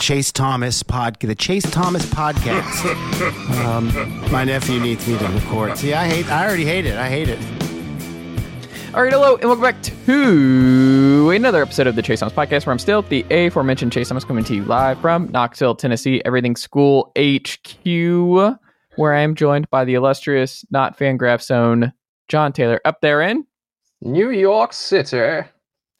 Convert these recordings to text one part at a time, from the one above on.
Chase Thomas pod, the Chase Thomas podcast. um, my nephew needs me to record. See, I hate. I already hate it. I hate it. All right, hello, and welcome back to another episode of the Chase Thomas Podcast, where I'm still the aforementioned Chase Thomas coming to you live from Knoxville, Tennessee, Everything School HQ, where I am joined by the illustrious, not Fangraphs own Jon Tayler up there in New York City.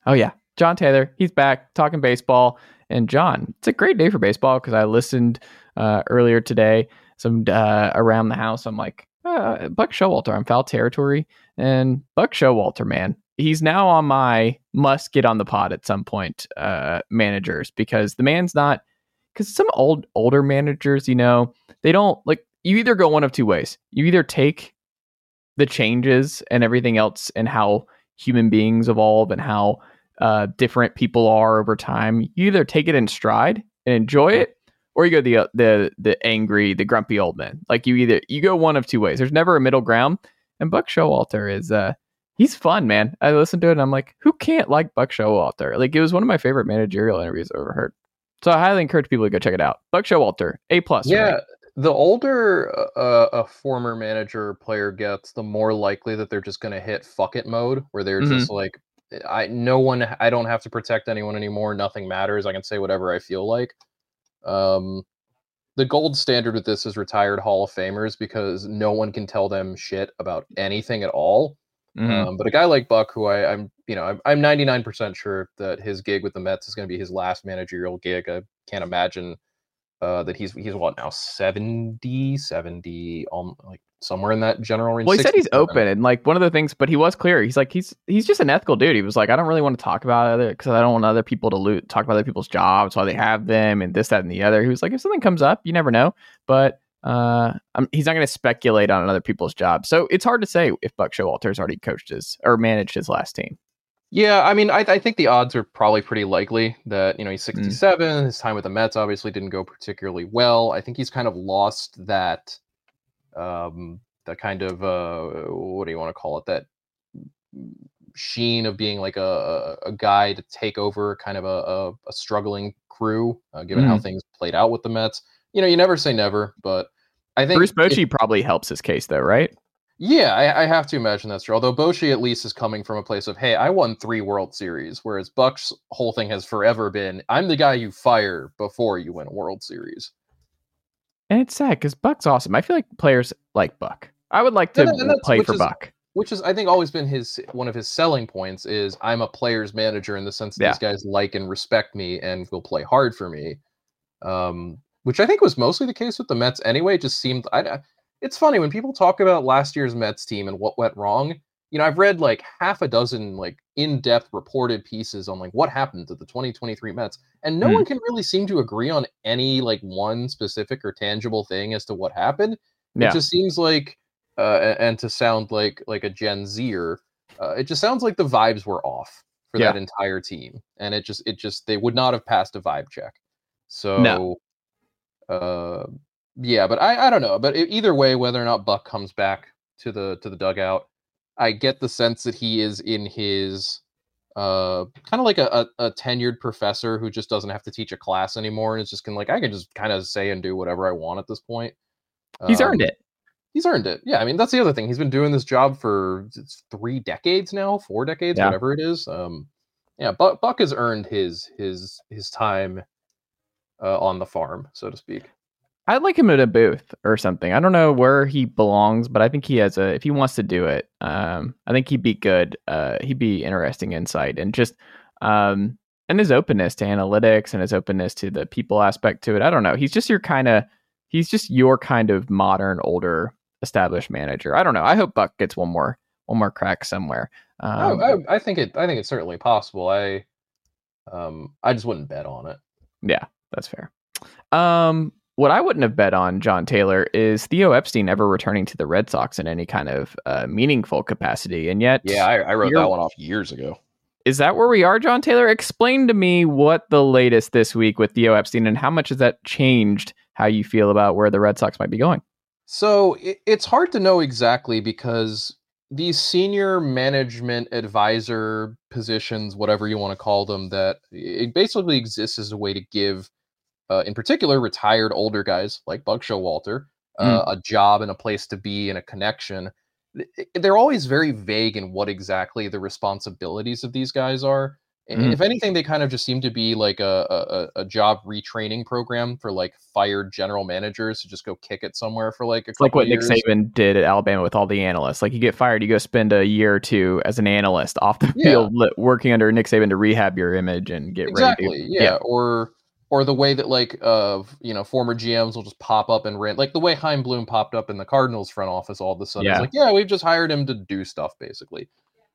Oh yeah, Jon Tayler. He's back talking baseball. And Jon, it's a great day for baseball because I listened uh, earlier today, some uh, around the house. I'm like, uh, Buck Showalter, I'm foul territory, and Buck Showalter, man, he's now on my must get on the pod at some point uh, managers because the man's not because some old older managers, you know, they don't like you either go one of two ways. You either take the changes and everything else and how human beings evolve and how uh, different people are over time. You either take it in stride and enjoy it, or you go the uh, the the angry, the grumpy old man. Like you either you go one of two ways. There's never a middle ground. And Buck Showalter is uh he's fun, man. I listened to it and I'm like, who can't like Buck Showalter? Like it was one of my favorite managerial interviews I've ever heard. So I highly encourage people to go check it out. Buck Showalter, A plus. Yeah, the older uh, a former manager or player gets, the more likely that they're just going to hit fuck it mode, where they're Mhm. just like, I no one, I don't have to protect anyone anymore. Nothing matters. I can say whatever I feel like. Um, the gold standard with this is retired Hall of Famers because no one can tell them shit about anything at all. Mhm. Um, but a guy like Buck, who I, I'm, you know, I'm, I'm 99% sure that his gig with the Mets is going to be his last managerial gig. I can't imagine uh, that he's he's what now 70, 70, um, like somewhere in that general range. Well, he said he's open, and like one of the things, but he was clear. He's like he's he's just an ethical dude. He was like, I don't really want to talk about other because I don't want other people to loot, talk about other people's jobs, why they have them, and this, that, and the other. He was like, if something comes up, you never know, but uh, I'm, he's not going to speculate on other people's jobs. So it's hard to say if Buck Showalter's already coached his or managed his last team. Yeah, I mean, I, I think the odds are probably pretty likely that you know he's Mm. 67. His time with the Mets obviously didn't go particularly well. I think he's kind of lost that, um, that kind of uh, what do you want to call it? That sheen of being like a, a guy to take over kind of a, a, a struggling crew, uh, given how Mhm. things played out with the Mets. You know, you never say never, but I think Bruce Bochy probably helps his case though, right? Yeah, I, I have to imagine that's true. Although Bochy at least is coming from a place of, hey, I won three World Series, whereas Buck's whole thing has forever been, I'm the guy you fire before you win a World Series. And it's sad because Buck's awesome. I feel like players like Buck. I would like to And and play for is- Buck. Which is, I think, always been his one of his selling points is I'm a player's manager in the sense that Yeah. these guys like and respect me and will play hard for me. Um, which I think was mostly the case with the Mets anyway. It just seemed I, I- it's funny when people talk about last year's Mets team and what went wrong. You know, I've read like half a dozen like in-depth reported pieces on like what happened to the 2023 Mets, and no Hmm. one can really seem to agree on any like one specific or tangible thing as to what happened. Yeah. It just seems like, uh, and to sound like like a Gen Zer, uh, it just sounds like the vibes were off for Yeah. that entire team, and it just it just they would not have passed a vibe check. So, No. uh, yeah, but I I don't know, but either way, whether or not Buck comes back to the to the dugout, I get the sense that he is in his uh kind of like a, a, a tenured professor who just doesn't have to teach a class anymore and is just can like I can just kind of say and do whatever I want at this point. He's earned Um, it. He's earned it. Yeah, I mean that's the other thing. He's been doing this job for it's three decades now, four decades, Yeah. whatever it is. Um, yeah, Buck, Buck has earned his his his time uh, on the farm, so to speak. I'd like him in a booth or something. I don't know where he belongs, but I think he has a. If he wants to do it, um, I think he'd be good. Uh, he'd be interesting insight and just, um, and his openness to analytics and his openness to the people aspect to it. I don't know. He's just your kind of. He's just your kind of modern, older, established manager. I don't know. I hope Buck gets one more, one more crack somewhere. Um, I, I, I think it. I think it's certainly possible. I, um, I just wouldn't bet on it. Yeah, that's fair. Um, what I wouldn't have bet on Jon Tayler is Theo Epstein ever returning to the Red Sox in any kind of uh, meaningful capacity, and yet, Yeah, I, I wrote that one off years ago. is that where we are, Jon Tayler? Explain to me what the latest this week with Theo Epstein and how much has that changed how you feel about where the Red Sox might be going? So it, it's hard to know exactly because these senior management advisor positions, whatever you want to call them, that it basically exists as a way to give, uh, in particular, retired older guys like Buck Showalter uh, a job and a place to be and a connection. They're always very vague in what exactly the responsibilities of these guys are. And Mm. if anything, they kind of just seem to be like a, a, a job retraining program for like fired general managers to just go kick it somewhere for like a It's like what Nick years. Saban did at Alabama with all the analysts. Like you get fired, you go spend a year or two as an analyst off the Yeah. field, working under Nick Saban to rehab your image and get exactly ready. To, yeah. or or the way that like uh you know former gms will just pop up and rant like the way Chaim Bloom popped up in the cardinals front office all of a sudden Yeah. it's like yeah we've just hired him to do stuff basically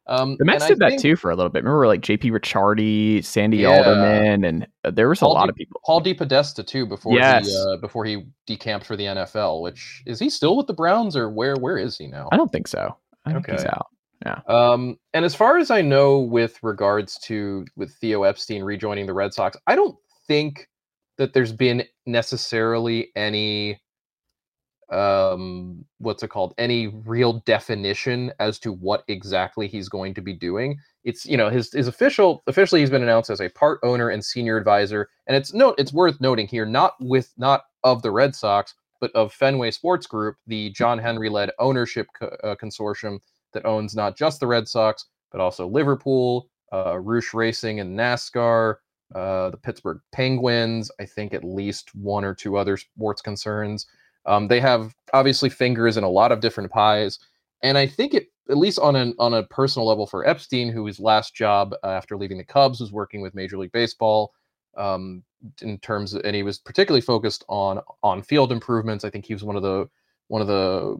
um The Mets and I did that think too for a little bit. Remember, like J.P. Ricciardi, Sandy Yeah. Alderson, and uh, there was a Paul lot Di- of people. paul DePodesta too before Yes. he uh, before he decamped for the nfl which is he still with the browns or where where is he now I don't think so. I think he's Okay. out. Um, and as far as I know, with regards to with Theo Epstein rejoining the Red Sox, I don't think that there's been necessarily any um what's it called any real definition as to what exactly he's going to be doing. It's you know his his official officially he's been announced as a part owner and senior advisor and it's no it's worth noting here not with not of the red sox but of fenway sports group the john henry led ownership co- uh, consortium that owns not just the Red Sox, but also Liverpool, uh, Racing and NASCAR, uh, the Pittsburgh Penguins, I think at least one or two other sports concerns. Um, they have obviously fingers in a lot of different pies. And I think it, at least on an on a personal level for Epstein, who his last job uh, after leaving the Cubs was working with Major League Baseball, um, in terms of, and he was particularly focused on on field improvements. I think he was one of the one of the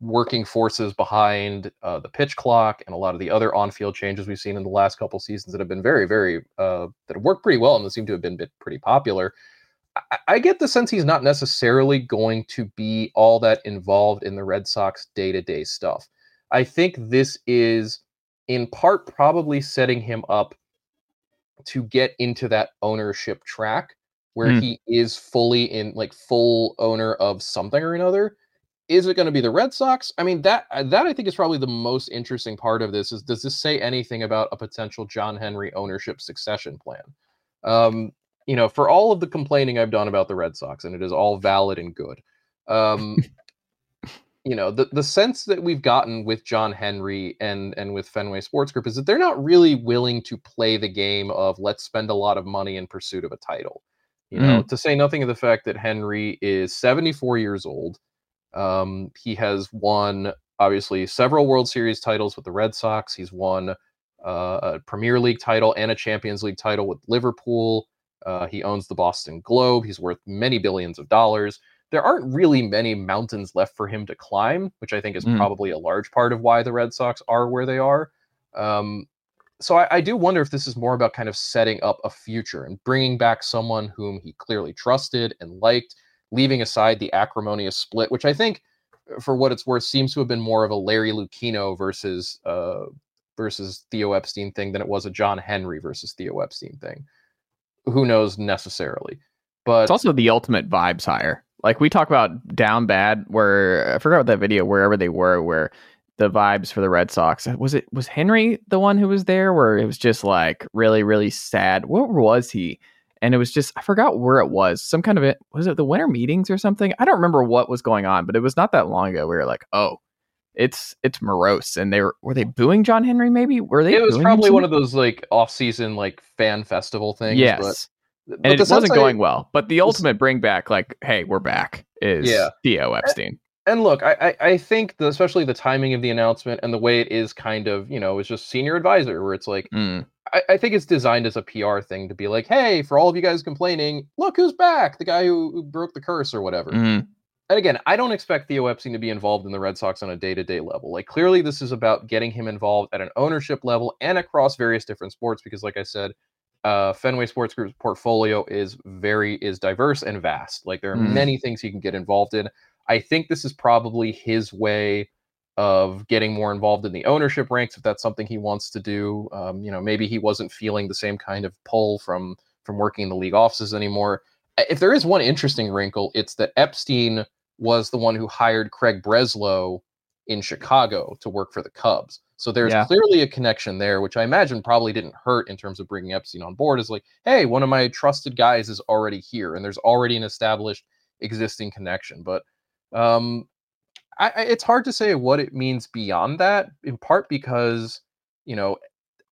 working forces behind uh, the pitch clock and a lot of the other on-field changes we've seen in the last couple seasons that have been very, very uh, that have worked pretty well and that seem to have been bit pretty popular. I, I get the sense he's not necessarily going to be all that involved in the Red Sox day-to-day stuff. I think this is in part probably setting him up to get into that ownership track where Hmm. he is fully in like full owner of something or another is it going to be the Red Sox? I mean that uh, that I think is probably the most interesting part of this is does this say anything about a potential John Henry ownership succession plan? Um, you know, for all of the complaining I've done about the Red Sox, and it is all valid and good. Um, you know, the the sense that we've gotten with John Henry and and with Fenway Sports Group is that they're not really willing to play the game of let's spend a lot of money in pursuit of a title. You know, to say nothing of the fact that Henry is 74 years old. Um, he has won obviously several World Series titles with the Red Sox. He's won uh, a Premier League title and a Champions League title with Liverpool. Uh, he owns the Boston Globe. He's worth many billions of dollars. There aren't really many mountains left for him to climb, which I think is Mm. probably a large part of why the Red Sox are where they are. Um, so I, I do wonder if this is more about kind of setting up a future and bringing back someone whom he clearly trusted and liked, leaving aside the acrimonious split, which I think, uh, for what it's worth, seems to have been more of a Larry Lucchino versus uh, versus Theo Epstein thing than it was a John Henry versus Theo Epstein thing. Who knows necessarily, but It's also the ultimate vibes hire. Like we talk about down bad, where I forgot that video wherever they were, where the vibes for the Red Sox was it was Henry the one who was there, where it was just like really really sad. What was he? And it was just I forgot where it was. Some kind of it was it the winter meetings or something. I don't remember what was going on, but it was not that long ago. We were like, oh, it's it's morose, and they were were they booing John Henry? Maybe were they? it was probably one of those like off-season like fan festival things. yes. but, but and it wasn't I- going well. But the ultimate bring back, like, hey, we're back, is Yeah. Theo Epstein. and look, I, I I think the, especially the timing of the announcement and the way it is kind of you know it's just senior advisor where it's like Mm. I, I think it's designed as a PR thing to be like, hey, for all of you guys complaining, look who's back, the guy who, who broke the curse or whatever. Mhm. And again, I don't expect Theo Epstein to be involved in the Red Sox on a day to day level. Like, clearly, this is about getting him involved at an ownership level and across various different sports. Because, like I said, uh, Fenway Sports Group's portfolio is very is diverse and vast. Like, there are Mhm. many things he can get involved in. I think this is probably his way of getting more involved in the ownership ranks if that's something he wants to do. Um, you know, maybe he wasn't feeling the same kind of pull from from working in the league offices anymore. If there is one interesting wrinkle, it's that Epstein was the one who hired Craig Breslow in Chicago to work for the Cubs. So there's Yeah. clearly a connection there, which I imagine probably didn't hurt in terms of bringing Epstein on board. Is like, hey, one of my trusted guys is already here, and there's already an established existing connection. But um, I, I, it's hard to say what it means beyond that. In part because you know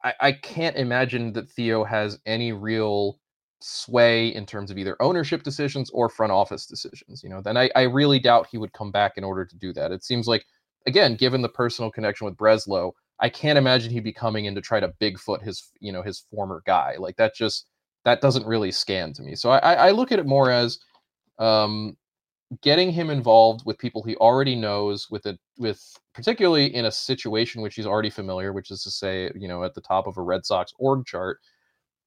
I, I can't imagine that Theo has any real sway in terms of either ownership decisions or front office decisions. You know, then I, I really doubt he would come back in order to do that. It seems like, again, given the personal connection with Breslow, I can't imagine he'd be coming in to try to bigfoot his, you know, his former guy. Like that just that doesn't really scan to me. So I, I I look at it more as um getting him involved with people he already knows with a with particularly in a situation which he's already familiar which is to say you know at the top of a red sox org chart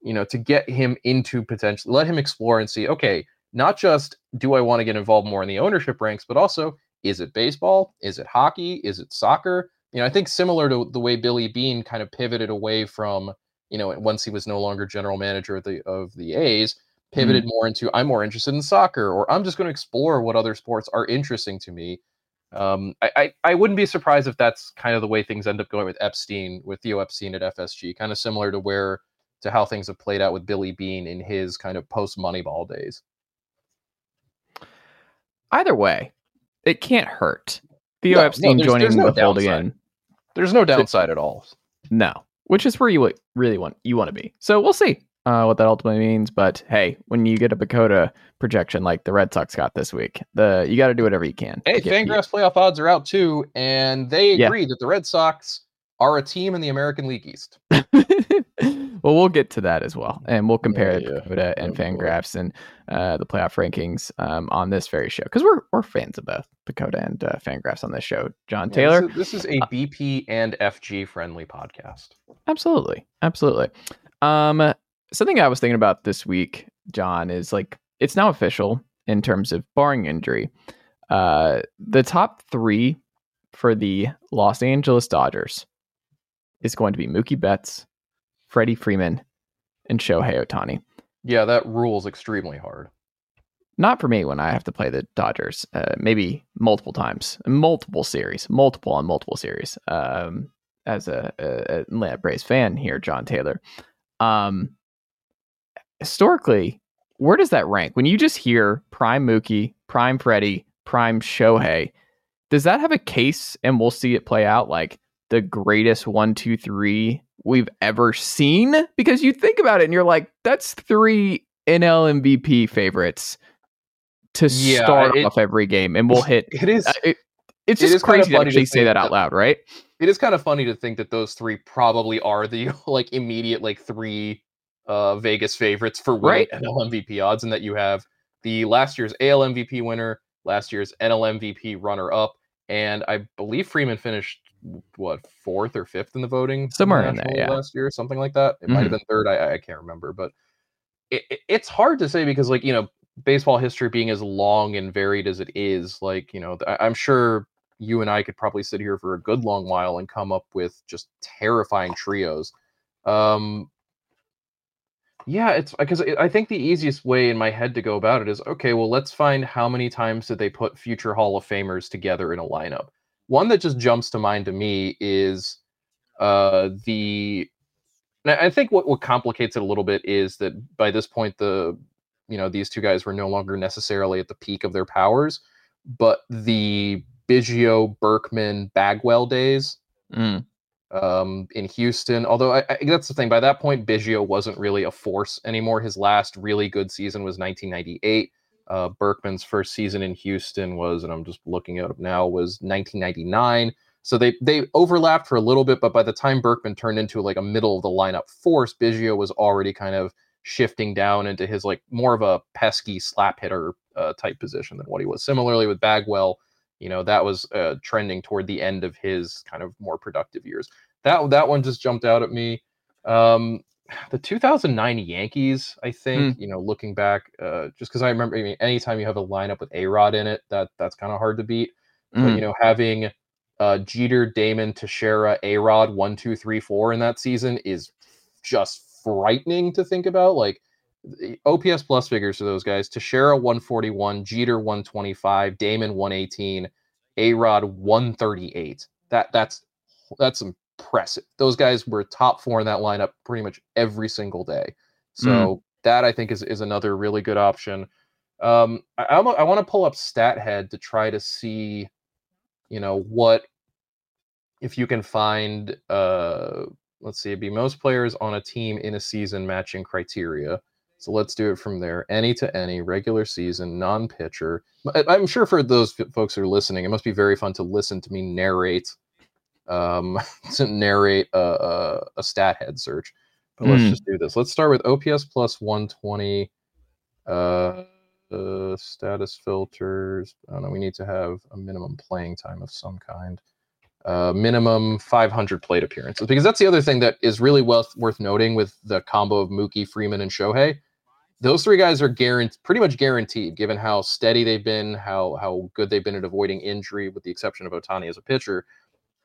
you know to get him into potentially let him explore and see okay not just do i want to get involved more in the ownership ranks but also is it baseball? Is it hockey? Is it soccer? You know i think similar to the way billy beane kind of pivoted away from you know once he was no longer general manager of the of the a's pivoted more into I'm more interested in soccer or I'm just going to explore what other sports are interesting to me. Um, I, I, I wouldn't be surprised if that's kind of the way things end up going with Epstein, with Theo Epstein at FSG, kind of similar to where to how things have played out with Billy Beane in his kind of post Moneyball days. Either way, it can't hurt. Theo No, no, Epstein there's- joining there's no the fold downside. again. There's no downside at all. No, which is where you really want you want to be. So we'll see uh, what that ultimately means. But hey, when you get a PECOTA projection like the Red Sox got this week, the you got to do whatever you can. Hey. Fangraphs playoff odds are out too, and they Yeah. agree that the Red Sox are a team in the American League East. well, we'll get to that as well, and we'll compare Yeah, yeah. And Oh, boy. Fangraphs and uh, the playoff rankings um, on this very show because we're we're fans of both PECOTA and uh, Fangraphs on this show. Jon Yeah, Tayler, this, is, this is a BP and FG friendly podcast. absolutely, absolutely. Um, something I was thinking about this week, Jon, is like it's now official in terms of barring injury. Uh, the top three for the Los Angeles Dodgers is going to be Mookie Betts, Freddie Freeman, and Shohei Ohtani. Yeah, that rules extremely hard. Not for me when I have to play the Dodgers, uh, maybe multiple times, multiple series, multiple on multiple series. Um, as a, a, a Atlanta Braves fan here, Jon Tayler. Um, historically, where does that rank? When you just hear Prime Mookie, Prime Freddie, Prime Shohei, does that have a case and we'll see it play out like the greatest one, two, three we've ever seen? Because you think about it and you're like, that's three NL MVP favorites to Yeah, start it- off every game, and we'll hit. It is uh, it- it's it just is crazy to funny to actually say that out loud, right? it is kind of funny to think that those three probably are the like immediate like three uh Vegas favorites for winning Right. NL MVP odds, and that you have the last year's AL MVP winner, last year's NL MVP runner up, and I believe Freeman finished what fourth or fifth in the voting Somewhere in there, yeah. Mm-hmm. last year, something like that. It might have been third. I, I can't remember, but it, it- it's hard to say because like you know baseball history being as long and varied as it is, like you know I, I'm sure you and I could probably sit here for a good long while and come up with just terrifying trios. Um, yeah, it's because I think the easiest way in my head to go about it is okay, well, let's find how many times did they put future Hall of Famers together in a lineup. One that just jumps to mind to me is uh, the. I think what, what complicates it a little bit is that by this point, the you know these two guys were no longer necessarily at the peak of their powers, but the Biggio, Berkman, Bagwell days Mm. Um, in Houston. Although I, I, that's the thing. By that point, Biggio wasn't really a force anymore. His last really good season was 1998. Uh, Berkman's first season in Houston was, and I'm just looking it up now, was 1999. So they they overlapped for a little bit, but by the time Berkman turned into like a middle of the lineup force, Biggio was already kind of shifting down into his like more of a pesky slap hitter uh, type position than what he was. Similarly with Bagwell, you know that was uh, trending toward the end of his kind of more productive years. That that one just jumped out at me. Um, the 2009 Yankees, I think, you know, looking back, uh, just because I remember, I mean, anytime you have a lineup with A Rod in it, that that's kind of hard to beat. But Mm. you know, having uh, Jeter, Damon, Teixeira, A Rod, one, two, three, four in that season is just frightening to think about. Like OPS plus figures for those guys: Teixeira 141, Jeter 125, Damon 118, A Rod 138. That that's that's impressive. Those guys were top four in that lineup pretty much every single day. So that I think is is another really good option. Um, I I, I want to pull up StatHead to try to see, you know, what if you can find. Uh, let's see, it'd be most players on a team in a season matching criteria. So let's do it from there. Any to any, regular season, non pitcher. I'm sure for those folks who are listening, it must be very fun to listen to me narrate, um, to narrate a, a, a stat head search. But let's Mm. just do this. Let's start with OPS plus 120. Uh, uh, status filters. I don't know. We need to have a minimum playing time of some kind. Uh, minimum 500 plate appearances because that's the other thing that is really worth worth noting with the combo of Mookie, Freeman, and Shohei. Those three guys are guaranteed, pretty much guaranteed, given how steady they've been, how how good they've been at avoiding injury, with the exception of Ohtani as a pitcher.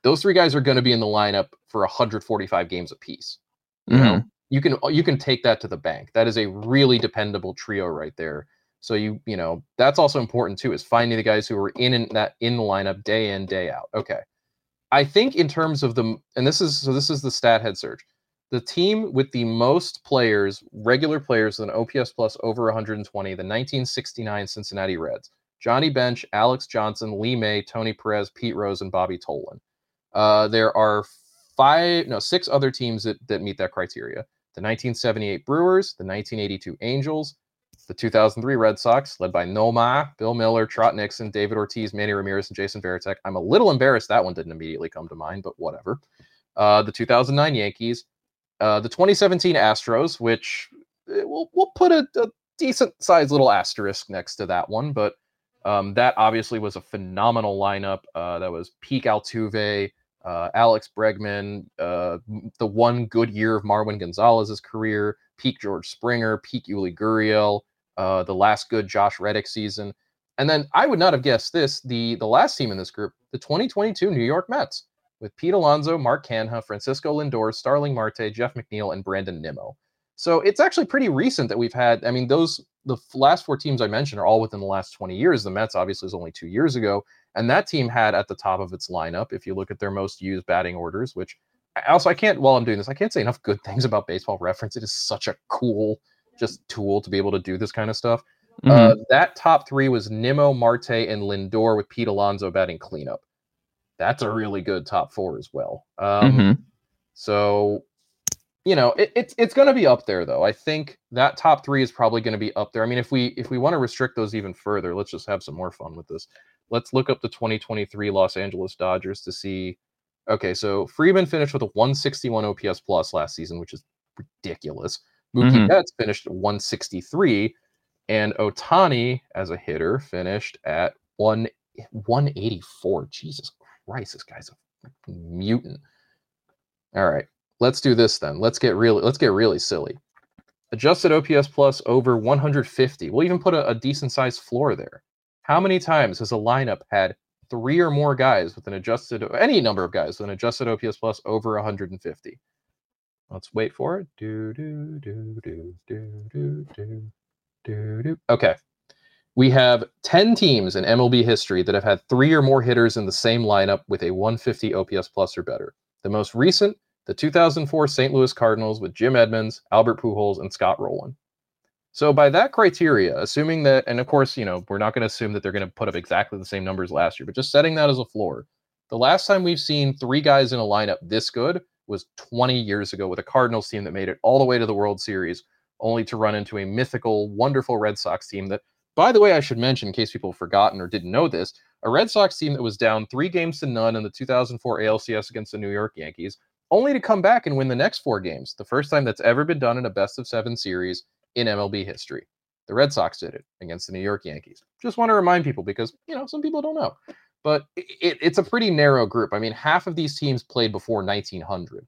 Those three guys are going to be in the lineup for 145 games apiece. You know, mm-hmm. you can you can take that to the bank. That is a really dependable trio right there. So you you know that's also important too is finding the guys who are in, in that in the lineup day in day out. Okay, I think in terms of the and this is so this is the stat head search. The team with the most players, regular players with an OPS plus over 120, the 1969 Cincinnati Reds. Johnny Bench, Alex Johnson, Lee May, Tony Perez, Pete Rose, and Bobby Tolan. Uh, there are five, no, six other teams that, that meet that criteria. The 1978 Brewers, the 1982 Angels, the 2003 Red Sox, led by Nomar, Bill Mueller, Trot Nixon, David Ortiz, Manny Ramirez, and Jason Varitek. I'm a little embarrassed that one didn't immediately come to mind, but whatever. Uh, the 2009 Yankees, uh, the 2017 Astros, which eh, we'll, we'll put a, a decent sized little asterisk next to that one, but um, that obviously was a phenomenal lineup. Uh, that was peak Altuve, uh, Alex Bregman, uh, the one good year of Marwin Gonzalez's career, peak George Springer, peak Yuli Gurriel, uh, the last good Josh Reddick season. And then I would not have guessed this. The the last team in this group, the 2022 New York Mets, with Pete Alonso, Mark Canha, Francisco Lindor, Starling Marte, Jeff McNeil, and Brandon Nimmo. So it's actually pretty recent that we've had. I mean, those the last four teams I mentioned are all within the last 20 years. The Mets obviously is only two years ago, and that team had at the top of its lineup, if you look at their most used batting orders, which also I can't while I'm doing this, I can't say enough good things about baseball reference. It is such a cool just tool to be able to do this kind of stuff. Mm-hmm. Uh, that top three was Nimmo, Marte, and Lindor with Pete Alonso batting cleanup. That's a really good top four as well. Um, Mhm. So, you know, it, it's it's going to be up there though. I think that top three is probably going to be up there. I mean, if we if we want to restrict those even further, let's just have some more fun with this. Let's look up the 2023 Los Angeles Dodgers to see. Okay, so Freeman finished with a 161 OPS plus last season, which is ridiculous. Mookie Mhm. Betts finished at 163, and Ohtani as a hitter finished at one 184. Jesus Christ, this guy's a mutant. All right, let's do this then. Let's get really let's get really silly. Adjusted OPS plus over 150. We'll even put a, a decent sized floor there. How many times has a lineup had three or more guys with an adjusted any number of guys with an adjusted OPS plus over 150. Let's wait for it. Do do do do do do do do do. Okay. We have 10 teams in MLB history that have had three or more hitters in the same lineup with a 150 OPS plus or better. The most recent, the 2004 St. Louis Cardinals with Jim Edmonds, Albert Pujols, and Scott Rolen. So by that criteria, assuming that, and of course, you know, we're not going to assume that they're going to put up exactly the same numbers last year, but just setting that as a floor, the last time we've seen three guys in a lineup this good was 20 years ago with a Cardinals team that made it all the way to the World Series, only to run into a mythical, wonderful Red Sox team that by the way, I should mention, in case people have forgotten or didn't know this, a Red Sox team that was down three games to none in the 2004 ALCS against the New York Yankees, only to come back and win the next four games, the first time that's ever been done in a best of seven series in MLB history. The Red Sox did it against the New York Yankees. Just want to remind people because, you know, some people don't know. But it, it's a pretty narrow group. I mean, half of these teams played before 1900.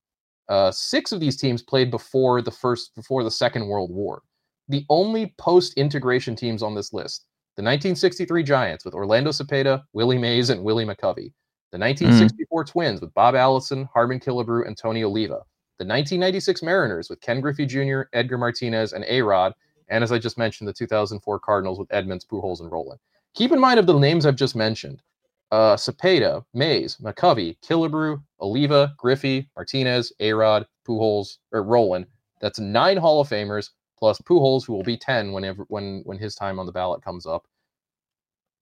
Uh, six of these teams played before the first, before the Second World War the only post integration teams on this list the 1963 Giants with Orlando Cepeda, Willie Mays, and Willie McCovey. The 1964 mm. Twins with Bob Allison, Harmon Killebrew, and Tony Oliva. The 1996 Mariners with Ken Griffey Jr., Edgar Martinez, and A Rod. And as I just mentioned, the 2004 Cardinals with Edmonds, Pujols, and Rolen. Keep in mind of the names I've just mentioned uh, Cepeda, Mays, McCovey, Killebrew, Oliva, Griffey, Martinez, A Rod, Pujols, or Rolen. That's nine Hall of Famers plus Pujols, who will be 10 whenever when when his time on the ballot comes up.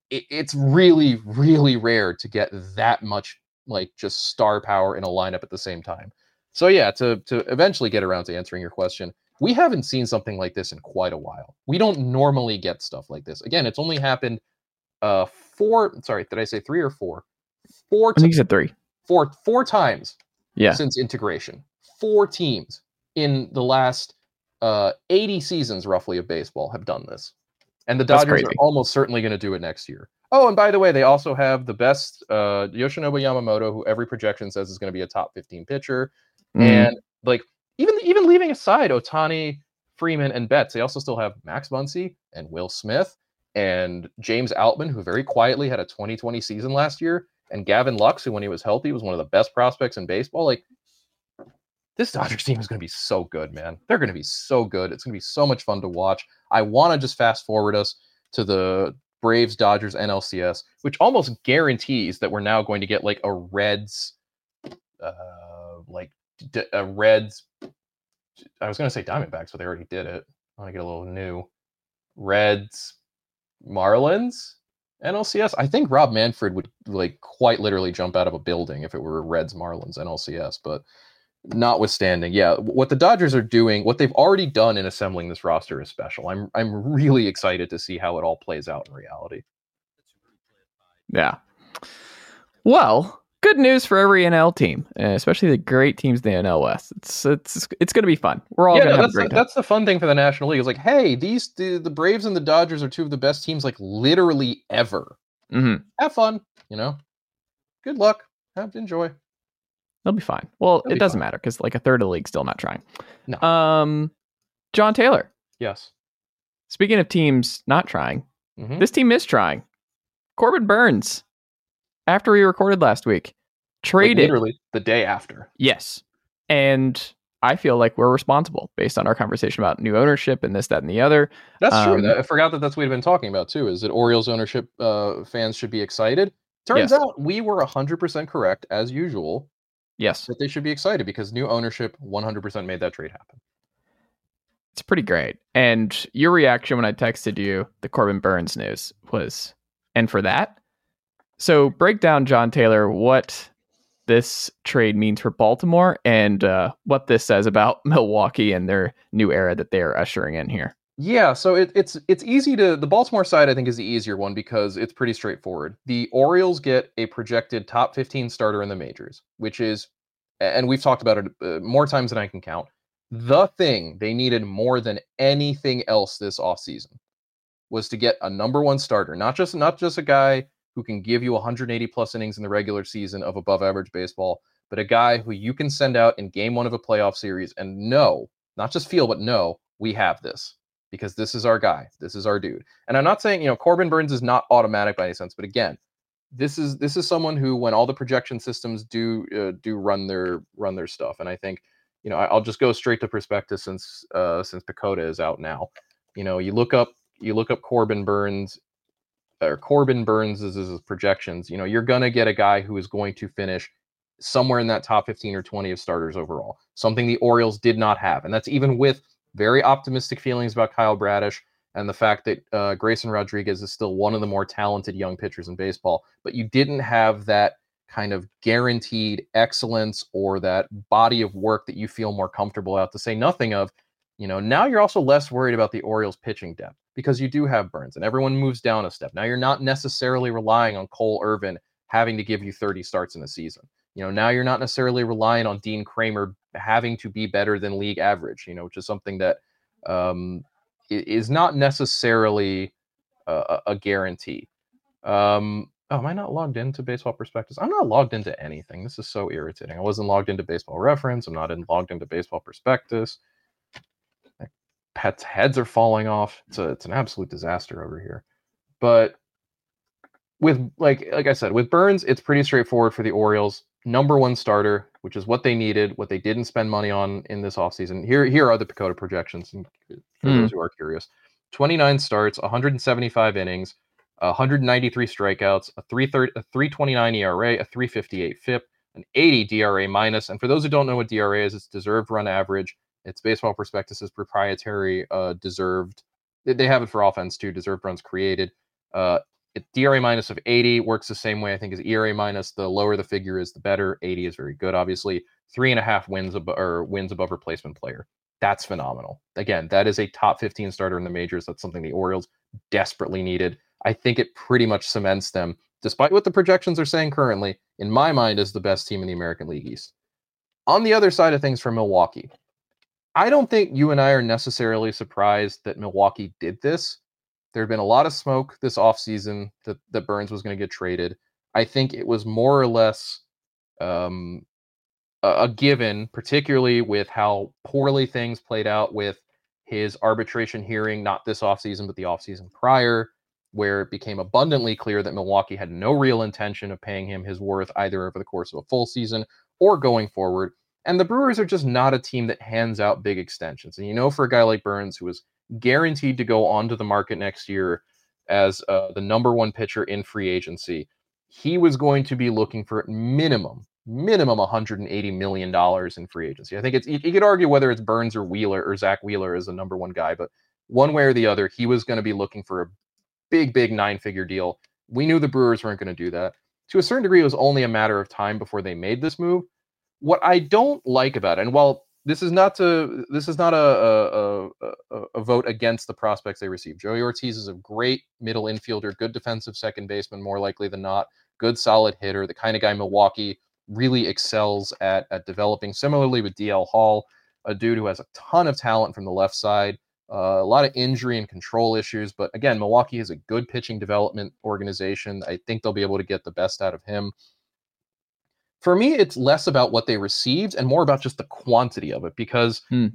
It, it's really, really rare to get that much like just star power in a lineup at the same time. So yeah, to to eventually get around to answering your question, we haven't seen something like this in quite a while. We don't normally get stuff like this. Again, it's only happened uh four sorry, did I say three or four? Four I think you said three. Four four times yeah. since integration. Four teams in the last uh, 80 seasons roughly of baseball have done this. And the Dodgers are almost certainly going to do it next year. Oh, and by the way, they also have the best uh, Yoshinobu Yamamoto, who every projection says is going to be a top 15 pitcher. Mm. And like even even leaving aside Ohtani, Freeman, and Betts, they also still have Max Muncy and Will Smith and James Outman, who very quietly had a 2020 season last year, and Gavin Lux, who when he was healthy was one of the best prospects in baseball. Like this Dodgers team is going to be so good, man. They're going to be so good. It's going to be so much fun to watch. I want to just fast forward us to the Braves Dodgers NLCS, which almost guarantees that we're now going to get like a Reds, uh, like a Reds. I was going to say Diamondbacks, but they already did it. I want to get a little new Reds, Marlins, NLCS. I think Rob Manfred would like quite literally jump out of a building if it were Reds, Marlins, NLCS, but notwithstanding, yeah, what the Dodgers are doing, what they've already done in assembling this roster is special. I'm I'm really excited to see how it all plays out in reality. Yeah. Well, good news for every NL team, especially the great teams in the NL West. It's it's it's going to be fun. We're all yeah, no, that's the, that's the fun thing for the National League. It's like, hey, these the, the Braves and the Dodgers are two of the best teams like literally ever. Mm-hmm. Have fun, you know. Good luck. Have to enjoy. They'll be fine. Well, They'll it doesn't fine. matter because like a third of the league's still not trying. No. Um, Jon Tayler. Yes. Speaking of teams not trying, mm-hmm. this team is trying. Corbin Burnes, after we recorded last week, traded like literally the day after. Yes, and I feel like we're responsible based on our conversation about new ownership and this, that, and the other. That's um, true. I forgot that that's what we've been talking about too. Is that Orioles ownership uh, fans should be excited? Turns yes. out we were 100% correct as usual Yes. That they should be excited because new ownership 100% made that trade happen. It's pretty great. And your reaction when I texted you the Corbin Burnes news was, and for that? So break down, Jon Tayler, what this trade means for Baltimore and uh, what this says about Milwaukee and their new era that they are ushering in here. Yeah, so it, it's it's easy to the Baltimore side. I think is the easier one because it's pretty straightforward. The Orioles get a projected top 15 starter in the majors, which is, and we've talked about it uh, more times than I can count. The thing they needed more than anything else this offseason was to get a number one starter, not just not just a guy who can give you 180 plus innings in the regular season of above average baseball, but a guy who you can send out in game one of a playoff series and know, not just feel, but know we have this because this is our guy. This is our dude. And I'm not saying, you know, Corbin Burnes is not automatic by any sense, but again, this is this is someone who, when all the projection systems do uh, do run their run their stuff, and I think you know I, will just go straight to prospectus since uh, since PECOTA is out now. You know, you look up you look up Corbin Burnes or Corbin Burnes is his projections. You know, you're gonna get a guy who is going to finish somewhere in that top 15 or 20 of starters overall, something the Orioles did not have, and that's even with very optimistic feelings about Kyle Bradish and the fact that uh, Grayson Rodriguez is still one of the more talented young pitchers in baseball, but you didn't have that kind of guaranteed excellence or that body of work that you feel more comfortable out to say nothing of, you know, now you're also less worried about the Orioles pitching depth because you do have Burnes and everyone moves down a step. Now you're not necessarily relying on Cole Irvin having to give you 30 starts in a season. You know, now you're not necessarily relying on Dean Kremer having to be better than league average, you know, which is something that um, is not necessarily a, a guarantee. Um, oh, am I not logged into Baseball Prospectus? I'm not logged into anything. This is so irritating. I wasn't logged into Baseball Reference. I'm not in, logged into Baseball Prospectus. Pets' heads are falling off. It's a, it's an absolute disaster over here. But with like like I said, with Burnes, it's pretty straightforward for the Orioles. Number one starter, which is what they needed, what they didn't spend money on in this offseason. Here, here are the PECOTA projections for mm. those who are curious. 29 starts, 175 innings, 193 strikeouts, a 329 ERA, a 358 FIP, an 80 DRA minus. And for those who don't know what DRA is, it's deserved run average. It's Baseball Prospectus's proprietary uh, deserved. They have it for offense too. Deserved runs created. Uh, DRA minus of 80 works the same way, I think, as ERA minus. The lower the figure is, the better. 80 is very good, obviously. Three and a half wins ab- or wins above replacement player. That's phenomenal. Again, that is a top 15 starter in the majors. That's something the Orioles desperately needed. I think it pretty much cements them, despite what the projections are saying currently, in my mind, as the best team in the American League East. On the other side of things for Milwaukee, I don't think you and I are necessarily surprised that Milwaukee did this there had been a lot of smoke this offseason that, that Burnes was going to get traded. I think it was more or less um, a, a given, particularly with how poorly things played out with his arbitration hearing, not this offseason, but the offseason prior, where it became abundantly clear that Milwaukee had no real intention of paying him his worth either over the course of a full season or going forward. And the Brewers are just not a team that hands out big extensions. And you know, for a guy like Burnes, who was guaranteed to go onto the market next year as uh, the number one pitcher in free agency, he was going to be looking for minimum, minimum 180 million dollars in free agency. I think it's you, you could argue whether it's Burnes or Wheeler or Zach Wheeler is the number one guy, but one way or the other, he was going to be looking for a big, big nine-figure deal. We knew the Brewers weren't going to do that. To a certain degree, it was only a matter of time before they made this move. What I don't like about it, and while this is not to this is not a a, a a, vote against the prospects they received. Joey Ortiz is a great middle infielder, good defensive second baseman, more likely than not, good solid hitter, the kind of guy Milwaukee really excels at at developing. Similarly with DL Hall, a dude who has a ton of talent from the left side, uh, a lot of injury and control issues, but again, Milwaukee is a good pitching development organization. I think they'll be able to get the best out of him for me, it's less about what they received and more about just the quantity of it because, hmm.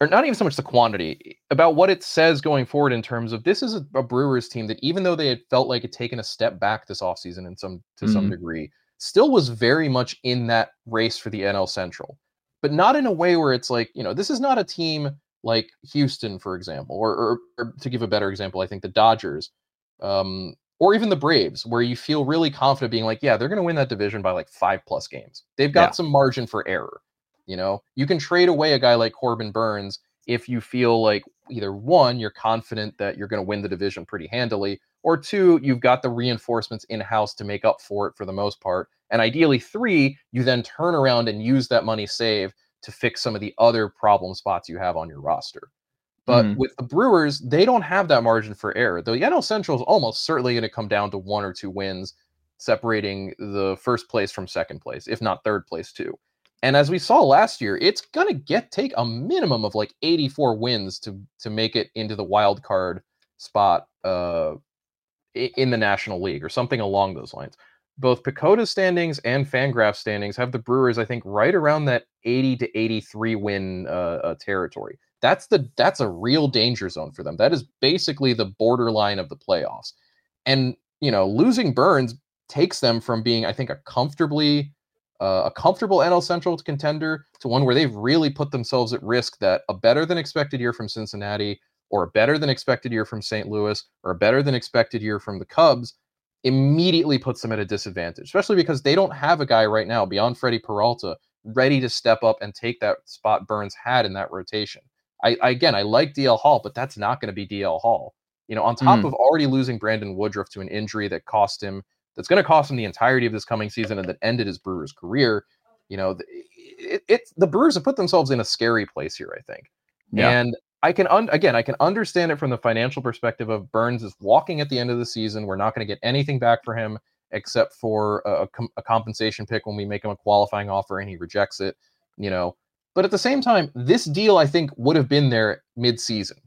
or not even so much the quantity, about what it says going forward in terms of this is a, a Brewers team that even though they had felt like it taken a step back this offseason in some to mm-hmm. some degree, still was very much in that race for the NL Central, but not in a way where it's like, you know, this is not a team like Houston, for example, or, or, or to give a better example, I think the Dodgers, um, or even the Braves, where you feel really confident being like, yeah, they're going to win that division by like five plus games. They've got yeah. some margin for error. You know, you can trade away a guy like Corbin Burnes if you feel like either one, you're confident that you're going to win the division pretty handily, or two, you've got the reinforcements in house to make up for it for the most part. And ideally, three, you then turn around and use that money saved to fix some of the other problem spots you have on your roster. But mm-hmm. with the Brewers, they don't have that margin for error. The NL Central is almost certainly going to come down to one or two wins separating the first place from second place, if not third place too. And as we saw last year, it's going to get take a minimum of like 84 wins to to make it into the wild card spot uh, in the National League or something along those lines. Both PECOTA standings and Fangraph standings have the Brewers, I think, right around that 80 to 83 win uh, uh, territory. That's the that's a real danger zone for them. That is basically the borderline of the playoffs. And you know, losing Burnes takes them from being, I think, a comfortably uh, a comfortable NL Central contender to one where they've really put themselves at risk that a better than expected year from Cincinnati or a better than expected year from St. Louis or a better than expected year from the Cubs immediately puts them at a disadvantage, especially because they don't have a guy right now beyond Freddie Peralta ready to step up and take that spot Burnes had in that rotation. I, I again, I like DL Hall, but that's not going to be DL Hall. You know, on top mm. of already losing Brandon Woodruff to an injury that cost him, that's going to cost him the entirety of this coming season and that ended his Brewers career. You know, it, it the Brewers have put themselves in a scary place here. I think, yeah. and I can un- again, I can understand it from the financial perspective of Burnes is walking at the end of the season. We're not going to get anything back for him except for a, a, compensation pick when we make him a qualifying offer and he rejects it. You know, but at the same time, this deal I think would have been there mid-season.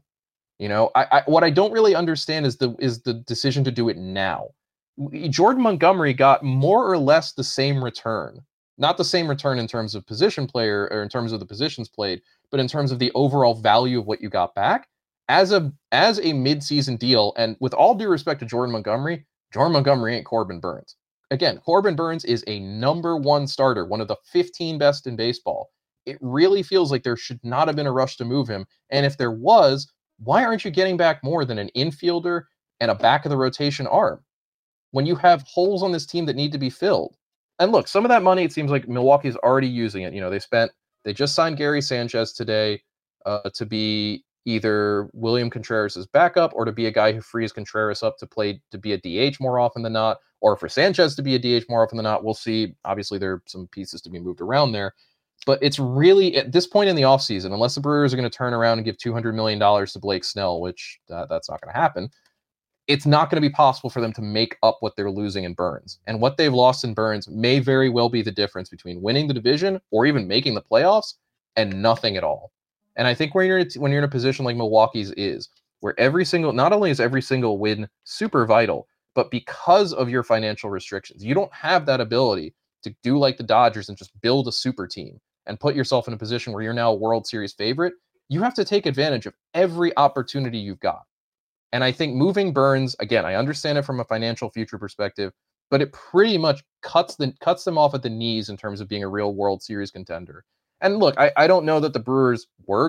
You know, I, I what I don't really understand is the is the decision to do it now. Jordan Montgomery got more or less the same return. Not the same return in terms of position player or in terms of the positions played, but in terms of the overall value of what you got back as a as a mid-season deal. And with all due respect to Jordan Montgomery, Jordan Montgomery ain't Corbin Burnes. Again, Corbin Burnes is a number one starter, one of the 15 best in baseball. It really feels like there should not have been a rush to move him. And if there was, why aren't you getting back more than an infielder and a back of the rotation arm when you have holes on this team that need to be filled? And look, some of that money, it seems like Milwaukee's already using it. You know, they spent they just signed Gary Sanchez today uh, to be either William Contreras' backup or to be a guy who frees Contreras up to play to be a DH more often than not, or for Sanchez to be a DH more often than not. We'll see. Obviously, there are some pieces to be moved around there. But it's really at this point in the offseason, unless the Brewers are going to turn around and give $200 million to Blake Snell, which uh, that's not going to happen, it's not going to be possible for them to make up what they're losing in Burnes. And what they've lost in Burnes may very well be the difference between winning the division or even making the playoffs and nothing at all. And I think when you're when you're in a position like Milwaukee's is, where every single not only is every single win super vital, but because of your financial restrictions, you don't have that ability to do like the Dodgers and just build a super team and put yourself in a position where you're now a World Series favorite. You have to take advantage of every opportunity you've got. And I think moving Burnes, again, I understand it from a financial future perspective, but it pretty much cuts the cuts them off at the knees in terms of being a real World Series contender. And look, I, I don't know that the Brewers were.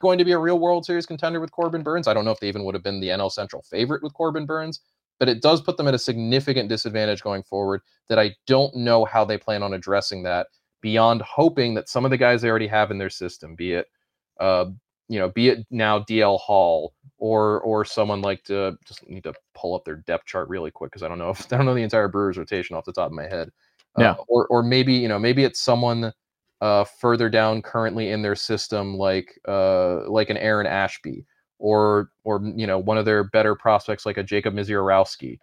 Going to be a real World Series contender with Corbin Burnes. I don't know if they even would have been the NL Central favorite with Corbin Burnes, but it does put them at a significant disadvantage going forward that I don't know how they plan on addressing that beyond hoping that some of the guys they already have in their system, be it uh, you know, be it now DL Hall or or someone like to just need to pull up their depth chart really quick because I don't know if I don't know the entire Brewers rotation off the top of my head. Uh, yeah. or or maybe you know maybe it's someone uh, further down currently in their system like uh, like an Aaron Ashby or or you know one of their better prospects like a Jacob Misiorowski,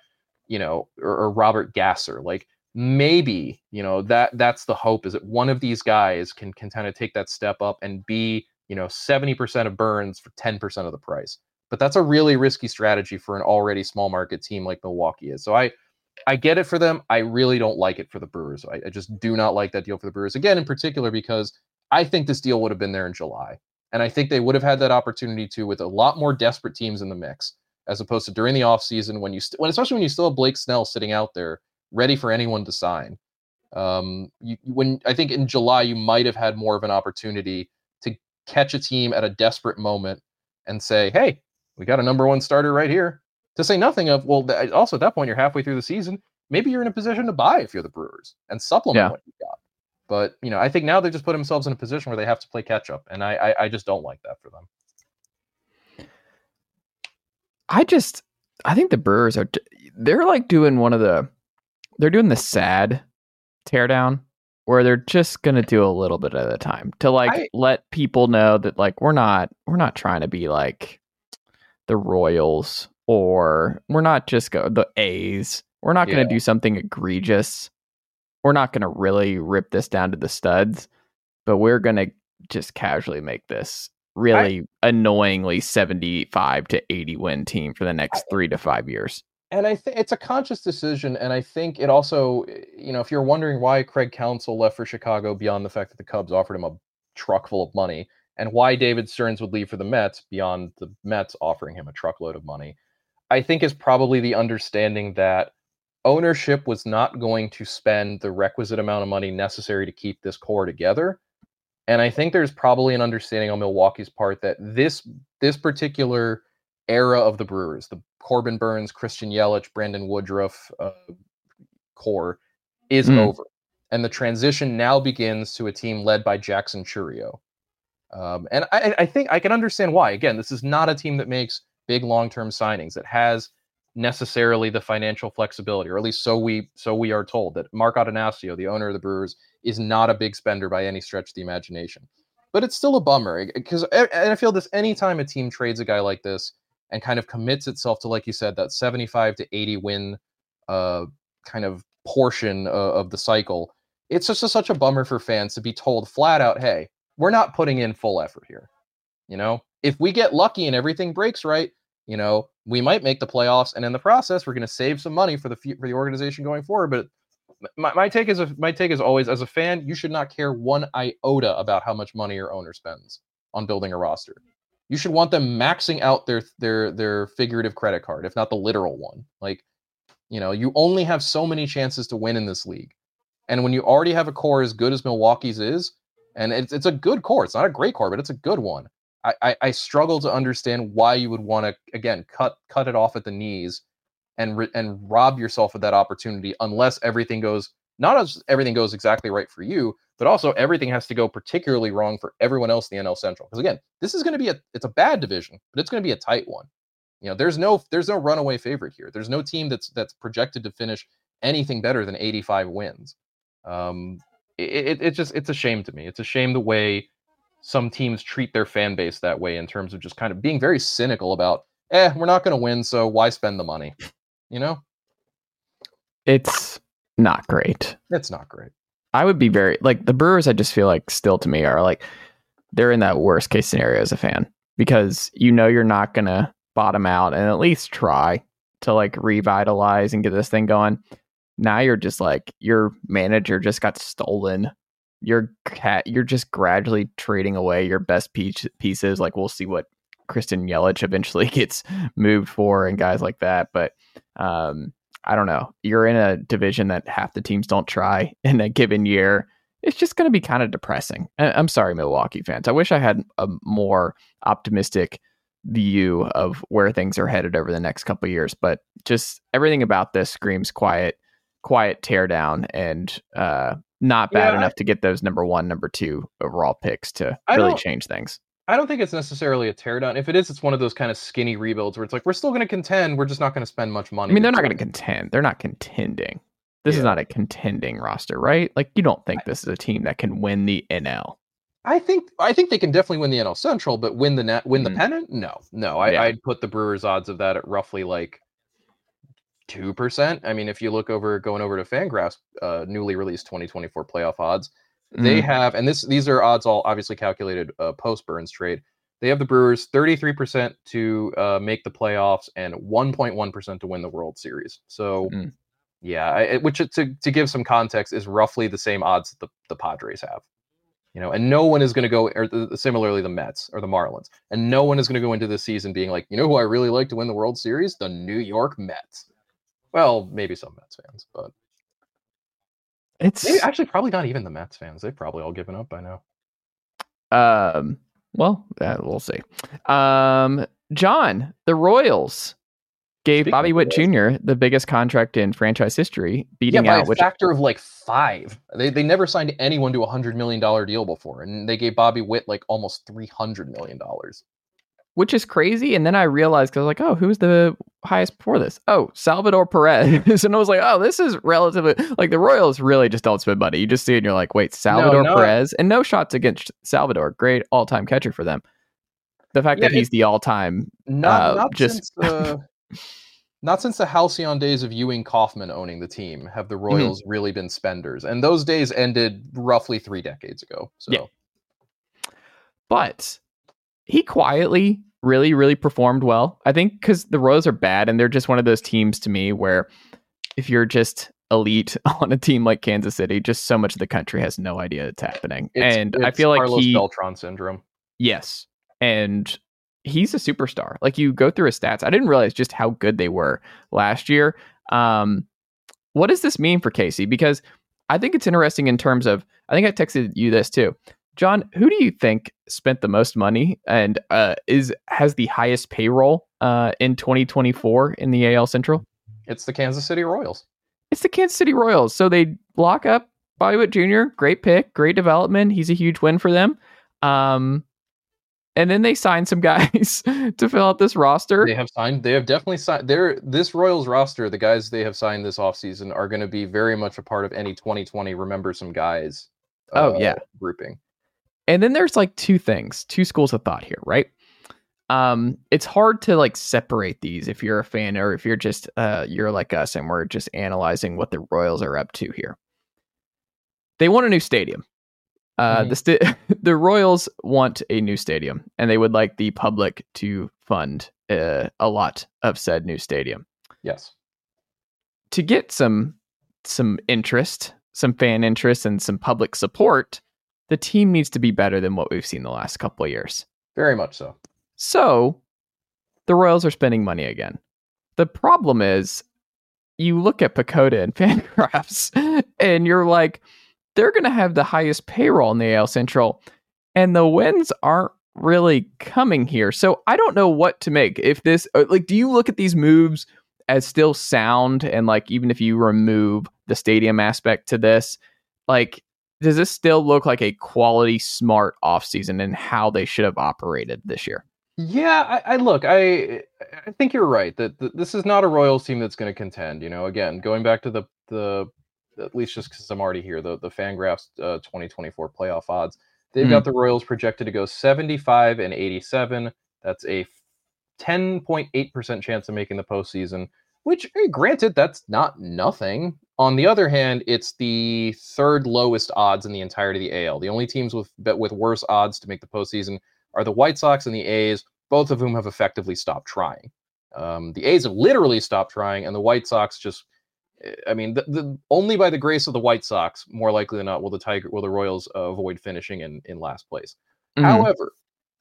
you know, or, or Robert Gasser. Like maybe you know that that's the hope is that one of these guys can can kind of take that step up and be you know 70% of Burnes for 10% of the price. But that's a really risky strategy for an already small market team like Milwaukee is. So I I get it for them. I really don't like it for the Brewers. I, I just do not like that deal for the Brewers. Again, in particular because I think this deal would have been there in July. And I think they would have had that opportunity to with a lot more desperate teams in the mix, as opposed to during the offseason when you st- when especially when you still have Blake Snell sitting out there ready for anyone to sign. Um, you, when I think in July you might have had more of an opportunity to catch a team at a desperate moment and say, hey, We got a number one starter right here. To say nothing of, well, th- uh, also at that point, you're halfway through the season. Maybe you're in a position to buy if you're the Brewers and supplement Yeah. what you got. But you know, I think now they just put themselves in a position where they have to play catch up, and I, I, I just don't like that for them. I just I think the Brewers are they're like doing one of the they're doing the sad teardown where they're just gonna do a little bit at a time to like I- let people know that like we're not we're not trying to be like the Royals or we're not just go the A's. We're not gonna Yeah. do something egregious. We're not gonna really rip this down to the studs, but we're gonna just casually make this really annoyingly 75 to 80 win team for the next three to five years. And I think it's a conscious decision, and I think it also, eh, you know, if you're wondering why Craig Counsell left for Chicago beyond the fact that the Cubs offered him a truck full of money, and why David Stearns would leave for the Mets beyond the Mets offering him a truckload of money, I think is probably the understanding that ownership was not going to spend the requisite amount of money necessary to keep this core together. And I think there's probably an understanding on Milwaukee's part that this this particular era of the Brewers, the Corbin Burnes, Christian Yelich, Brandon Woodruff uh, core, is Mm. over, and the transition now begins to a team led by Jackson Chourio. Um, and I, I think I can understand why. Again, this is not a team that makes big long-term signings. that has necessarily the financial flexibility, or at least so we so we are told that Mark Attanasio, the owner of the Brewers, is not a big spender by any stretch of the imagination. But it's still a bummer because and I feel this anytime a team trades a guy like this and kind of commits itself to, like you said, that 75 to 80 win uh, kind of portion uh, of the cycle, it's just a, such a bummer for fans to be told flat out, hey, we're not putting in full effort here. You know, if we get lucky and everything breaks right, you know, we might make the playoffs, and in the process, we're going to save some money for the for the organization going forward. But my, my take is a, my take is always as a fan, you should not care one iota about how much money your owner spends on building a roster. You should want them maxing out their their their figurative credit card, if not the literal one. Like, you know, you only have so many chances to win in this league. And when you already have a core as good as Milwaukee's is, and it's it's a good core, it's not a great core, but it's a good one. I, I, struggle to understand why you would want to again cut cut it off at the knees and ri- and rob yourself of that opportunity unless everything goes not as everything goes exactly right for you, but also everything has to go particularly wrong for everyone else in the NL Central. Because again, this is going to be a it's a bad division, but it's going to be a tight one. You know, there's no there's no runaway favorite here. There's no team that's that's projected to finish anything better than 85 wins. Um, it, it it's just it's a shame to me. It's a shame the way some teams treat their fan base that way in terms of just kind of being very cynical about, eh, we're not going to win, so why spend the money? You know, It's not great. it's not great. I would be very like the Brewers. I just feel like still to me are like they're in that worst case scenario as a fan because you know you're not gonna bottom out and at least try to like revitalize and get this thing going. Now you're just like your manager just got stolen. Your cat, you're just gradually trading away your best piece, pieces. Like we'll see what Christian Yelich eventually gets moved for and guys like that. But um, I don't know. You're in a division that half the teams don't try in a given year. It's just going to be kind of depressing. I- I'm sorry, Milwaukee fans. I wish I had a more optimistic view of where things are headed over the next couple years, but just everything about this screams quiet, quiet teardown, and uh, not bad Yeah, I- enough to get those number one, number two overall picks to I really change things. I don't think it's necessarily a teardown. If it is, it's one of those kind of skinny rebuilds where it's like we're still going to contend, we're just not going to spend much money. I mean, they're not going to contend. They're not contending. This is not a contending roster, right? Like you don't think this is a team that can win the NL. I think I think they can definitely win the NL Central, but win the net win Mhm. the pennant? No, no. I, Yeah. I'd put the Brewers' odds of that at roughly like two percent. I mean, if you look over going over to Fangraphs, uh, newly released 2024 playoff odds, they Mhm. have, and this these are odds all obviously calculated uh, post Burnes trade. They have the Brewers 33% to uh, make the playoffs and 1.1% to win the World Series. So, Mm. yeah, I, which to to give some context is roughly the same odds that the, the Padres have. You know, and no one is going to go, or the, similarly the Mets or the Marlins, and no one is going to go into this season being like, you know, who I really like to win the World Series, the New York Mets. Well, maybe some Mets fans, but It's maybe actually probably not even the Mets fans. They've probably all given up by now. um well, uh, we'll see. Um Jon, the Royals gave Speaking Bobby Witt Jr. the biggest contract in franchise history, beating yeah, by out a which factor of like five. They they never signed anyone to a hundred million dollar deal before, and they gave Bobby Witt like almost three hundred million dollars. Which is crazy. And then I realized because I was like, oh, who's the highest before this? Oh, Salvador Perez. and I was like, oh, this is relatively like the Royals really just don't spend money. You just see it and you're like, wait, Salvador no. Perez, and no shots against Salvador, great all time catcher for them. The fact Yeah, that he's the all time, Not Uh, not just- since uh, not since the halcyon days of Ewing Kauffman owning the team have the Royals really been spenders, and those days ended roughly three decades ago. So Yeah. but he quietly really, really performed well. I think because the Royals are bad and they're just one of those teams to me where if you're just elite on a team like Kansas City, just so much of the country has no idea it's happening. it's- and I it's feel like Carlos he, Beltran syndrome. yes, and he's a superstar. Like you go through his stats, I didn't realize just how good they were last year. Um, what does this mean for Casey? Because I think it's interesting in terms of. I think I texted you this too, Jon. Who do you think spent the most money and uh, is has the highest payroll uh, in 2024 in the AL Central? It's the Kansas City Royals. It's the Kansas City Royals. So they lock up Bobby Witt Jr. Great pick, great development. He's a huge win for them. Um, and then they sign some guys to fill out this roster. They have signed. They have definitely signed. They're this Royals roster. The guys they have signed this offseason are going to be very much a part of any 2020. Remember some guys. Oh, uh, yeah. grouping. And then there's like two things, two schools of thought here, right? Um, it's hard to like separate these if you're a fan or if you're just uh you're like us and we're just analyzing what the Royals are up to here. They want a new stadium. Uh, the sta- the Royals want a new stadium, and they would like the public to fund uh, a lot of said new stadium Yes. to get some some interest, some fan interest, and some public support. The team needs to be better than what we've seen the last couple of years. Very much so. So the Royals are spending money again. The problem is you look at PECOTA and Fangraphs and you're like, they're going to have the highest payroll in the AL Central, and the wins aren't really coming here. So I don't know what to make. If this, uh, like, do you look at these moves as still sound? And like, even if you remove the stadium aspect to this, like, does this still look like a quality, smart offseason and how they should have operated this year? Yeah, I, I look. I I think you're right that, that this is not a Royals team that's going to contend. You know, again, going back to the the at least just because I'm already here, the the Fangraphs uh, 2024 playoff odds. They've got the Royals projected to go 75 and 87. That's a 10.8% chance of making the postseason, which, eh, granted, that's not nothing. On the other hand, it's the third lowest odds in the entirety of the AL. The only teams with with worse odds to make the postseason are the White Sox and the A's, both of whom have effectively stopped trying. Um, the A's have literally stopped trying, and the White Sox just. eh, I mean, the, the, only by the grace of the White Sox, more likely than not, will the Tiger, will the Royals uh, avoid finishing in, in last place. Mhm. However,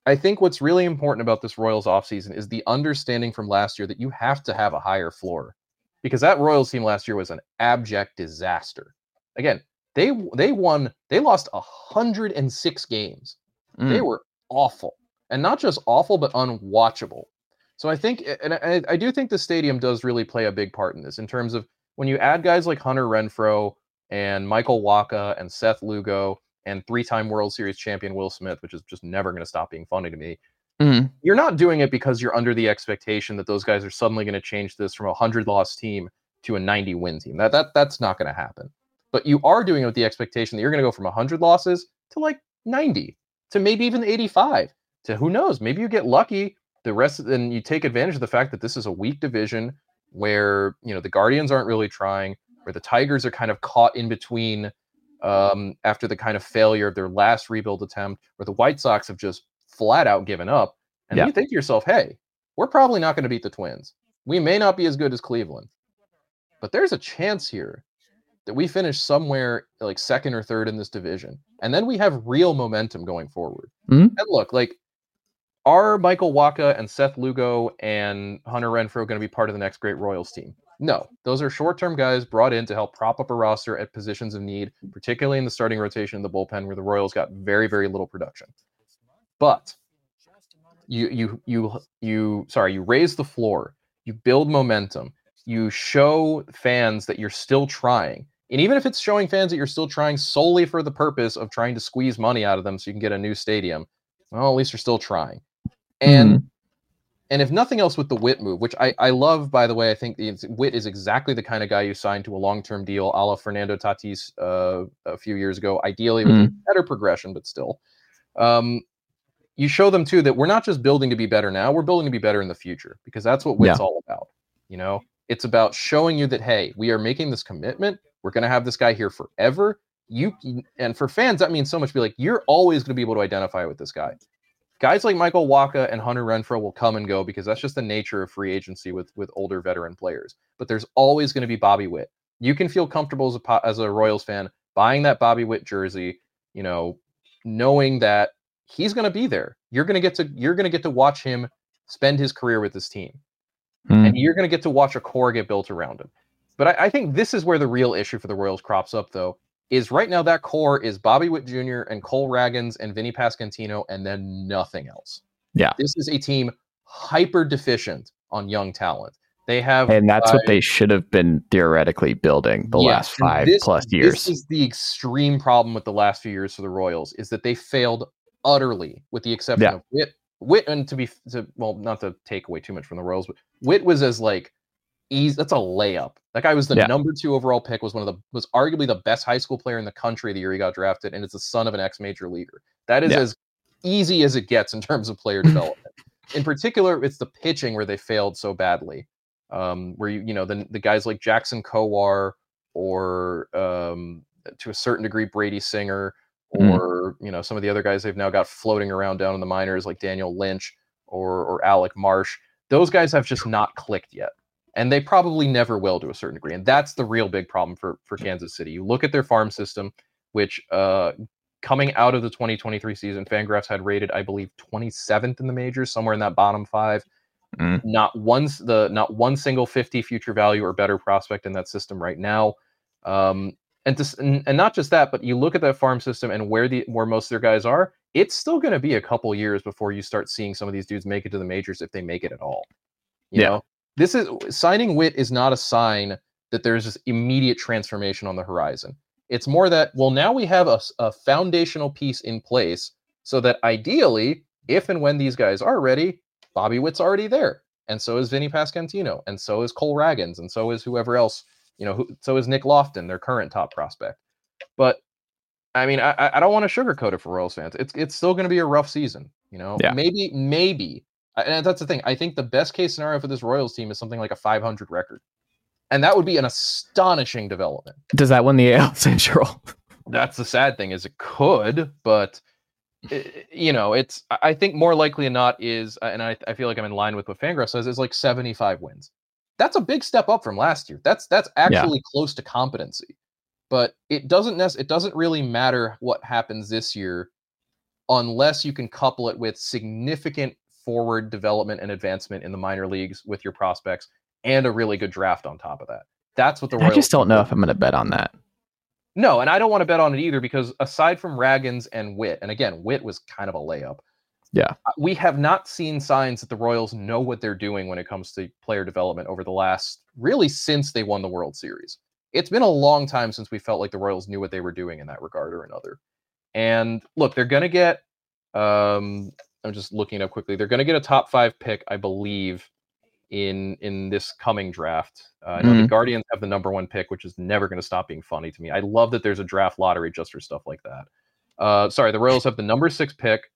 I think what's really important about this Royals offseason is the understanding from last year that you have to have a higher floor because that Royals team last year was an abject disaster. Again, they they won, they lost 106 games. They Mm. were awful. And not just awful, but unwatchable. So I think, and I, I do think the stadium does really play a big part in this in terms of when you add guys like Hunter Renfroe and Michael Wacha and Seth Lugo and three-time World Series champion Will Smith, which is just never going to stop being funny to me. Mhm. You're not doing it because you're under the expectation that those guys are suddenly going to change this from a hundred loss team to a 90 win team. That that that's not going to happen. But you are doing it with the expectation that you're going to go from 100 losses to like 90 to maybe even 85 to who knows maybe you get lucky the rest and you take advantage of the fact that this is a weak division where you know the guardians aren't really trying where the tigers are kind of caught in between um, after the kind of failure of their last rebuild attempt where the white sox have just flat out given up and Yeah. you think to yourself hey we're probably not going to beat the twins. We may not be as good as cleveland but there's a chance here that we finish somewhere like second or third in this division and then we have real momentum going forward. Mhm. and look like are michael wacha and seth lugo and hunter renfroe going to be part of the next great royals team? No. Those are short-term guys brought in to help prop up a roster at positions of need particularly in the starting rotation in the bullpen where the royals got very very little production but You you you you sorry, you raise the floor, you build momentum, you show fans that you're still trying. And even if it's showing fans that you're still trying solely for the purpose of trying to squeeze money out of them so you can get a new stadium, well, at least you're still trying. And Mhm. and if nothing else with the Witt move, which I, I love, by the way, I think the Witt is exactly the kind of guy you signed to a long term deal, a la Fernando Tatis uh, a few years ago, ideally with a better progression, but still. Um, you show them too that we're not just building to be better now, we're building to be better in the future because that's what Witt's Yeah. all about. You know, it's about showing you that, hey, we are making this commitment. We're going to have this guy here forever. You and for fans, that means so much. Be like, you're always going to be able to identify with this guy guys like Michael Wacha and Hunter Renfroe will come and go because that's just the nature of free agency with with older veteran players. But there's always going to be Bobby Witt. You can feel comfortable as a as a Royals fan buying that Bobby Witt jersey, you know, knowing that he's going to be there. You're going to get to you're going to get to watch him spend his career with this team, Hmm. and you're going to get to watch a core get built around him. But I, I think this is where the real issue for the Royals crops up, though, is right now that core is Bobby Witt Jr. and Cole Ragans and Vinnie Pasquantino, and then nothing else. Yeah. This is a team hyper deficient on young talent. They have and that's what uh, they should have been theoretically building the last five this- plus years. This is the extreme problem with the last few years for the Royals is that they failed utterly, with the exception Yeah. of Wit. Witt, and to be to, well, not to take away too much from the Royals, but Witt was as like easy. That's a layup. That guy was the Yeah. number two overall pick. Was one of the was arguably the best high school player in the country the year he got drafted, and it's the son of an ex major leaguer. That is Yeah. as easy as it gets in terms of player development. in particular, it's the pitching where they failed so badly. Um, where you you know the the guys like Jackson Kowar or um, to a certain degree Brady Singer Mhm. or you know some of the other guys they've now got floating around down in the minors like Daniel Lynch or or Alec Marsh. Those guys have just not clicked yet. And they probably never will to a certain degree. And that's the real big problem for for Kansas City. You look at their farm system, which uh coming out of the 2023 season, Fangraphs had rated, I believe, 27th in the majors, somewhere in that bottom five. Mm. Not once the not one single 50 future value or better prospect in that system right now. Um, and, to, and and not just that, but you look at that farm system and where the where most of their guys are, it's still going to be a couple years before you start seeing some of these dudes make it to the majors if they make it at all. You Yeah. know, this is signing Witt is not a sign that there's this immediate transformation on the horizon. It's more that well, now we have a foundational piece in place so that ideally, if and when these guys are ready, Bobby Witt's already there, and so is Vinnie Pasquantino, and so is Cole Ragans, and so is whoever else. You know, who, so is Nick Loftin, their current top prospect. But I mean, I, I- don't want to sugarcoat it for Royals fans. It's it's still going to be a rough season. You know, Yeah. maybe maybe, and that's the thing. I think the best case scenario for this Royals team is something like a 500 record, and that would be an astonishing development. Does that win the AL Central? That's the sad thing is it could, but you know, it's I think more likely than not is, and I, I feel like I'm in line with what Fangraphs says is like 75 wins. That's a big step up from last year. That's that's actually close to competency. But it doesn't nec- it doesn't really matter what happens this year unless you can couple it with significant forward development and advancement in the minor leagues with your prospects and a really good draft on top of that. That's what the Royals I just don't know if I'm going to bet on that. No, and I don't want to bet on it either because aside from Ragans and Witt, and again, Witt was kind of a layup. Yeah. uh, We have not seen signs that the Royals know what they're doing when it comes to player development over the last really since they won the World Series. It's been a long time since we felt like the Royals knew what they were doing in that regard or another. And look, they're going to get um I'm just looking up quickly. They're going to get a top 5 pick, I believe, in in this coming draft. Uh, I know the. Guardians have the number one pick, which is never going to stop being funny to me. I love that there's a draft lottery just for stuff like that. Uh, sorry, the Royals have the number six pick,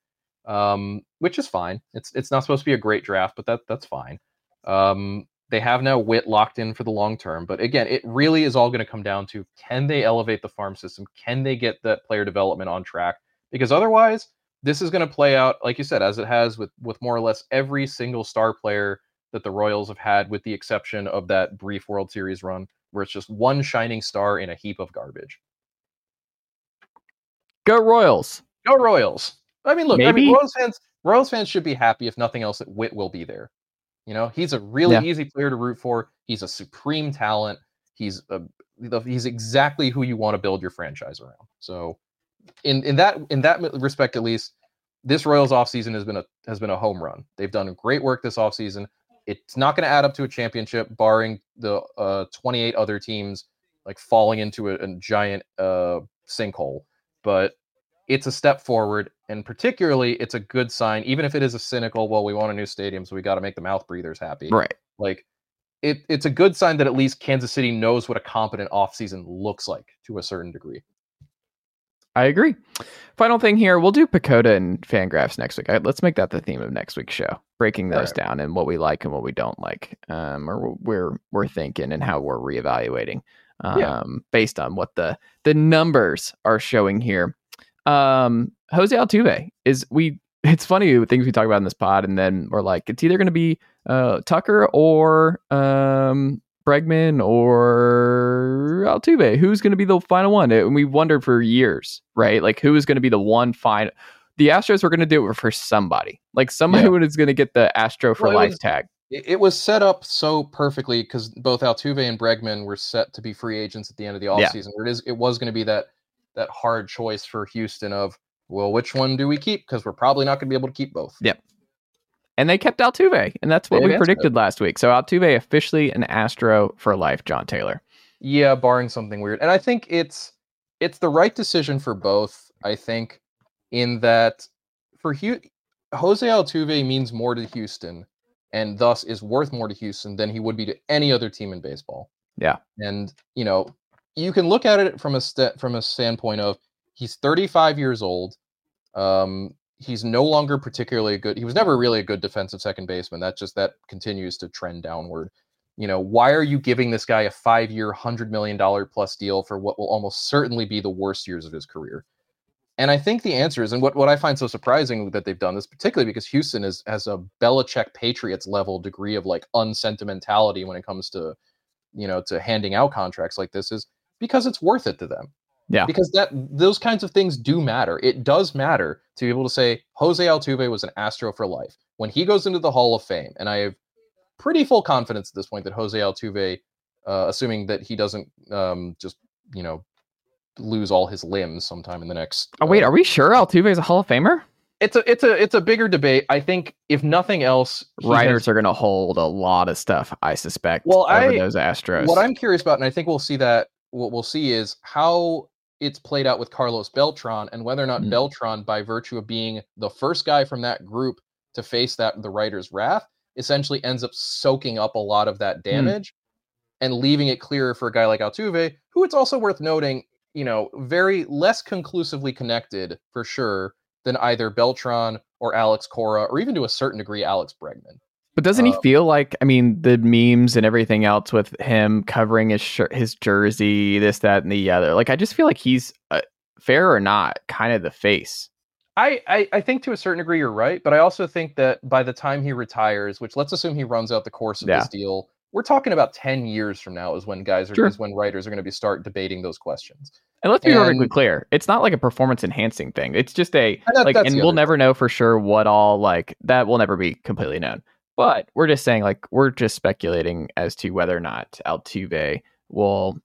um, which is fine. It's it's not supposed to be a great draft, but that that's fine. Um, they have now Witt locked in for the long term, but again, it really is all going to come down to can they elevate the farm system? Can they get that player development on track? Because otherwise, this is going to play out like you said, as it has with with more or less every single star player that the Royals have had, with the exception of that brief World Series run, where it's just one shining star in a heap of garbage. Go Royals. Go Royals! I mean, look, I mean, Royals fans, Royals fans should be happy if nothing else that Witt will be there. You know, he's a really Yeah. easy player to root for. He's a supreme talent. He's a, he's exactly who you want to build your franchise around. So, in in that in that respect, at least, this Royals offseason has been a has been a home run. They've done great work this offseason. It's not going to add up to a championship, barring the uh, 28 other teams like falling into a, a giant uh, sinkhole. But it's a step forward, and particularly, it's a good sign. Even if it is a cynical, well, we want a new stadium, so we got to make the mouth breathers happy. Right. Like it, it's a good sign that at least Kansas City knows what a competent offseason looks like to a certain degree. I agree. Final thing here, we'll do PECOTA and Fangraphs next week. Let's make that the theme of next week's show, breaking those right. down and what we like and what we don't like, um, or we're we're thinking and how we're reevaluating, um, yeah. based on what the the numbers are showing here. Um, Jose Altuve is we. It's funny things we talk about in this pod, and then we're like, it's either going to be uh, Tucker or um, Bregman or Altuve. Who's going to be the final one? And we wondered for years, right? Like who is going to be the one final? The Astros were going to do it for somebody, like somebody yeah. was going to get the Astro for well, life was, tag. It was set up so perfectly because both Altuve and Bregman were set to be free agents at the end of the offseason. Yeah. It is, it was going to be that that hard choice for Houston of well, which one do we keep? Because we're probably not going to be able to keep both. Yep and they kept Altuve, and that's what we predicted it. last week. So Altuve officially an Astro for life, Jon Tayler. Yeah, barring something weird, and I think it's it's the right decision for both. I think in that for Jose Altuve means more to Houston, and thus is worth more to Houston than he would be to any other team in baseball. Yeah, and you know you can look at it from a st- from a standpoint of he's 35 years old. Um, he's no longer particularly good. He was never really a good defensive second baseman. That just that continues to trend downward. You know, why are you giving this guy a five-year, hundred million dollar plus deal for what will almost certainly be the worst years of his career? And I think the answer is, and what, what I find so surprising that they've done this, particularly because Houston is has a Belichick Patriots level degree of like unsentimentality when it comes to, you know, to handing out contracts like this, is because it's worth it to them. Yeah. Because that those kinds of things do matter. It does matter to be able to say Jose Altuve was an Astro for life. When he goes into the Hall of Fame, and I have pretty full confidence at this point that Jose Altuve, uh, assuming that he doesn't um, just, you know, lose all his limbs sometime in the next Oh wait, uh, are we sure Altuve is a Hall of Famer? It's a it's a it's a bigger debate. I think if nothing else, writers has, are going to hold a lot of stuff. I suspect. Well, I, those Astros. What I'm curious about, and I think we'll see that. What we'll see is how it's played out with Carlos Beltran and whether or not mm. Beltran, by virtue of being the first guy from that group to face that the writer's wrath, essentially ends up soaking up a lot of that mm. damage mm. and leaving it clearer for a guy like Altuve, who it's also worth noting, you know, very less conclusively connected for sure than either Beltran or Alex Cora, or even to a certain degree Alex Bregman. But doesn't he um, feel like I mean the memes and everything else with him covering his shirt, his jersey, this, that, and the other? Like I just feel like he's uh, fair or not, kind of the face. I, I, I think to a certain degree you're right, but I also think that by the time he retires, which let's assume he runs out the course of yeah. this deal, we're talking about ten years from now is when guys are sure. is when writers are going to be start debating those questions. And let's be and, perfectly clear, it's not like a performance enhancing thing. It's just a that, like, and we'll never know for sure what all like that will never be completely known. But we're just saying, like, we're just speculating as to whether or not Altuve will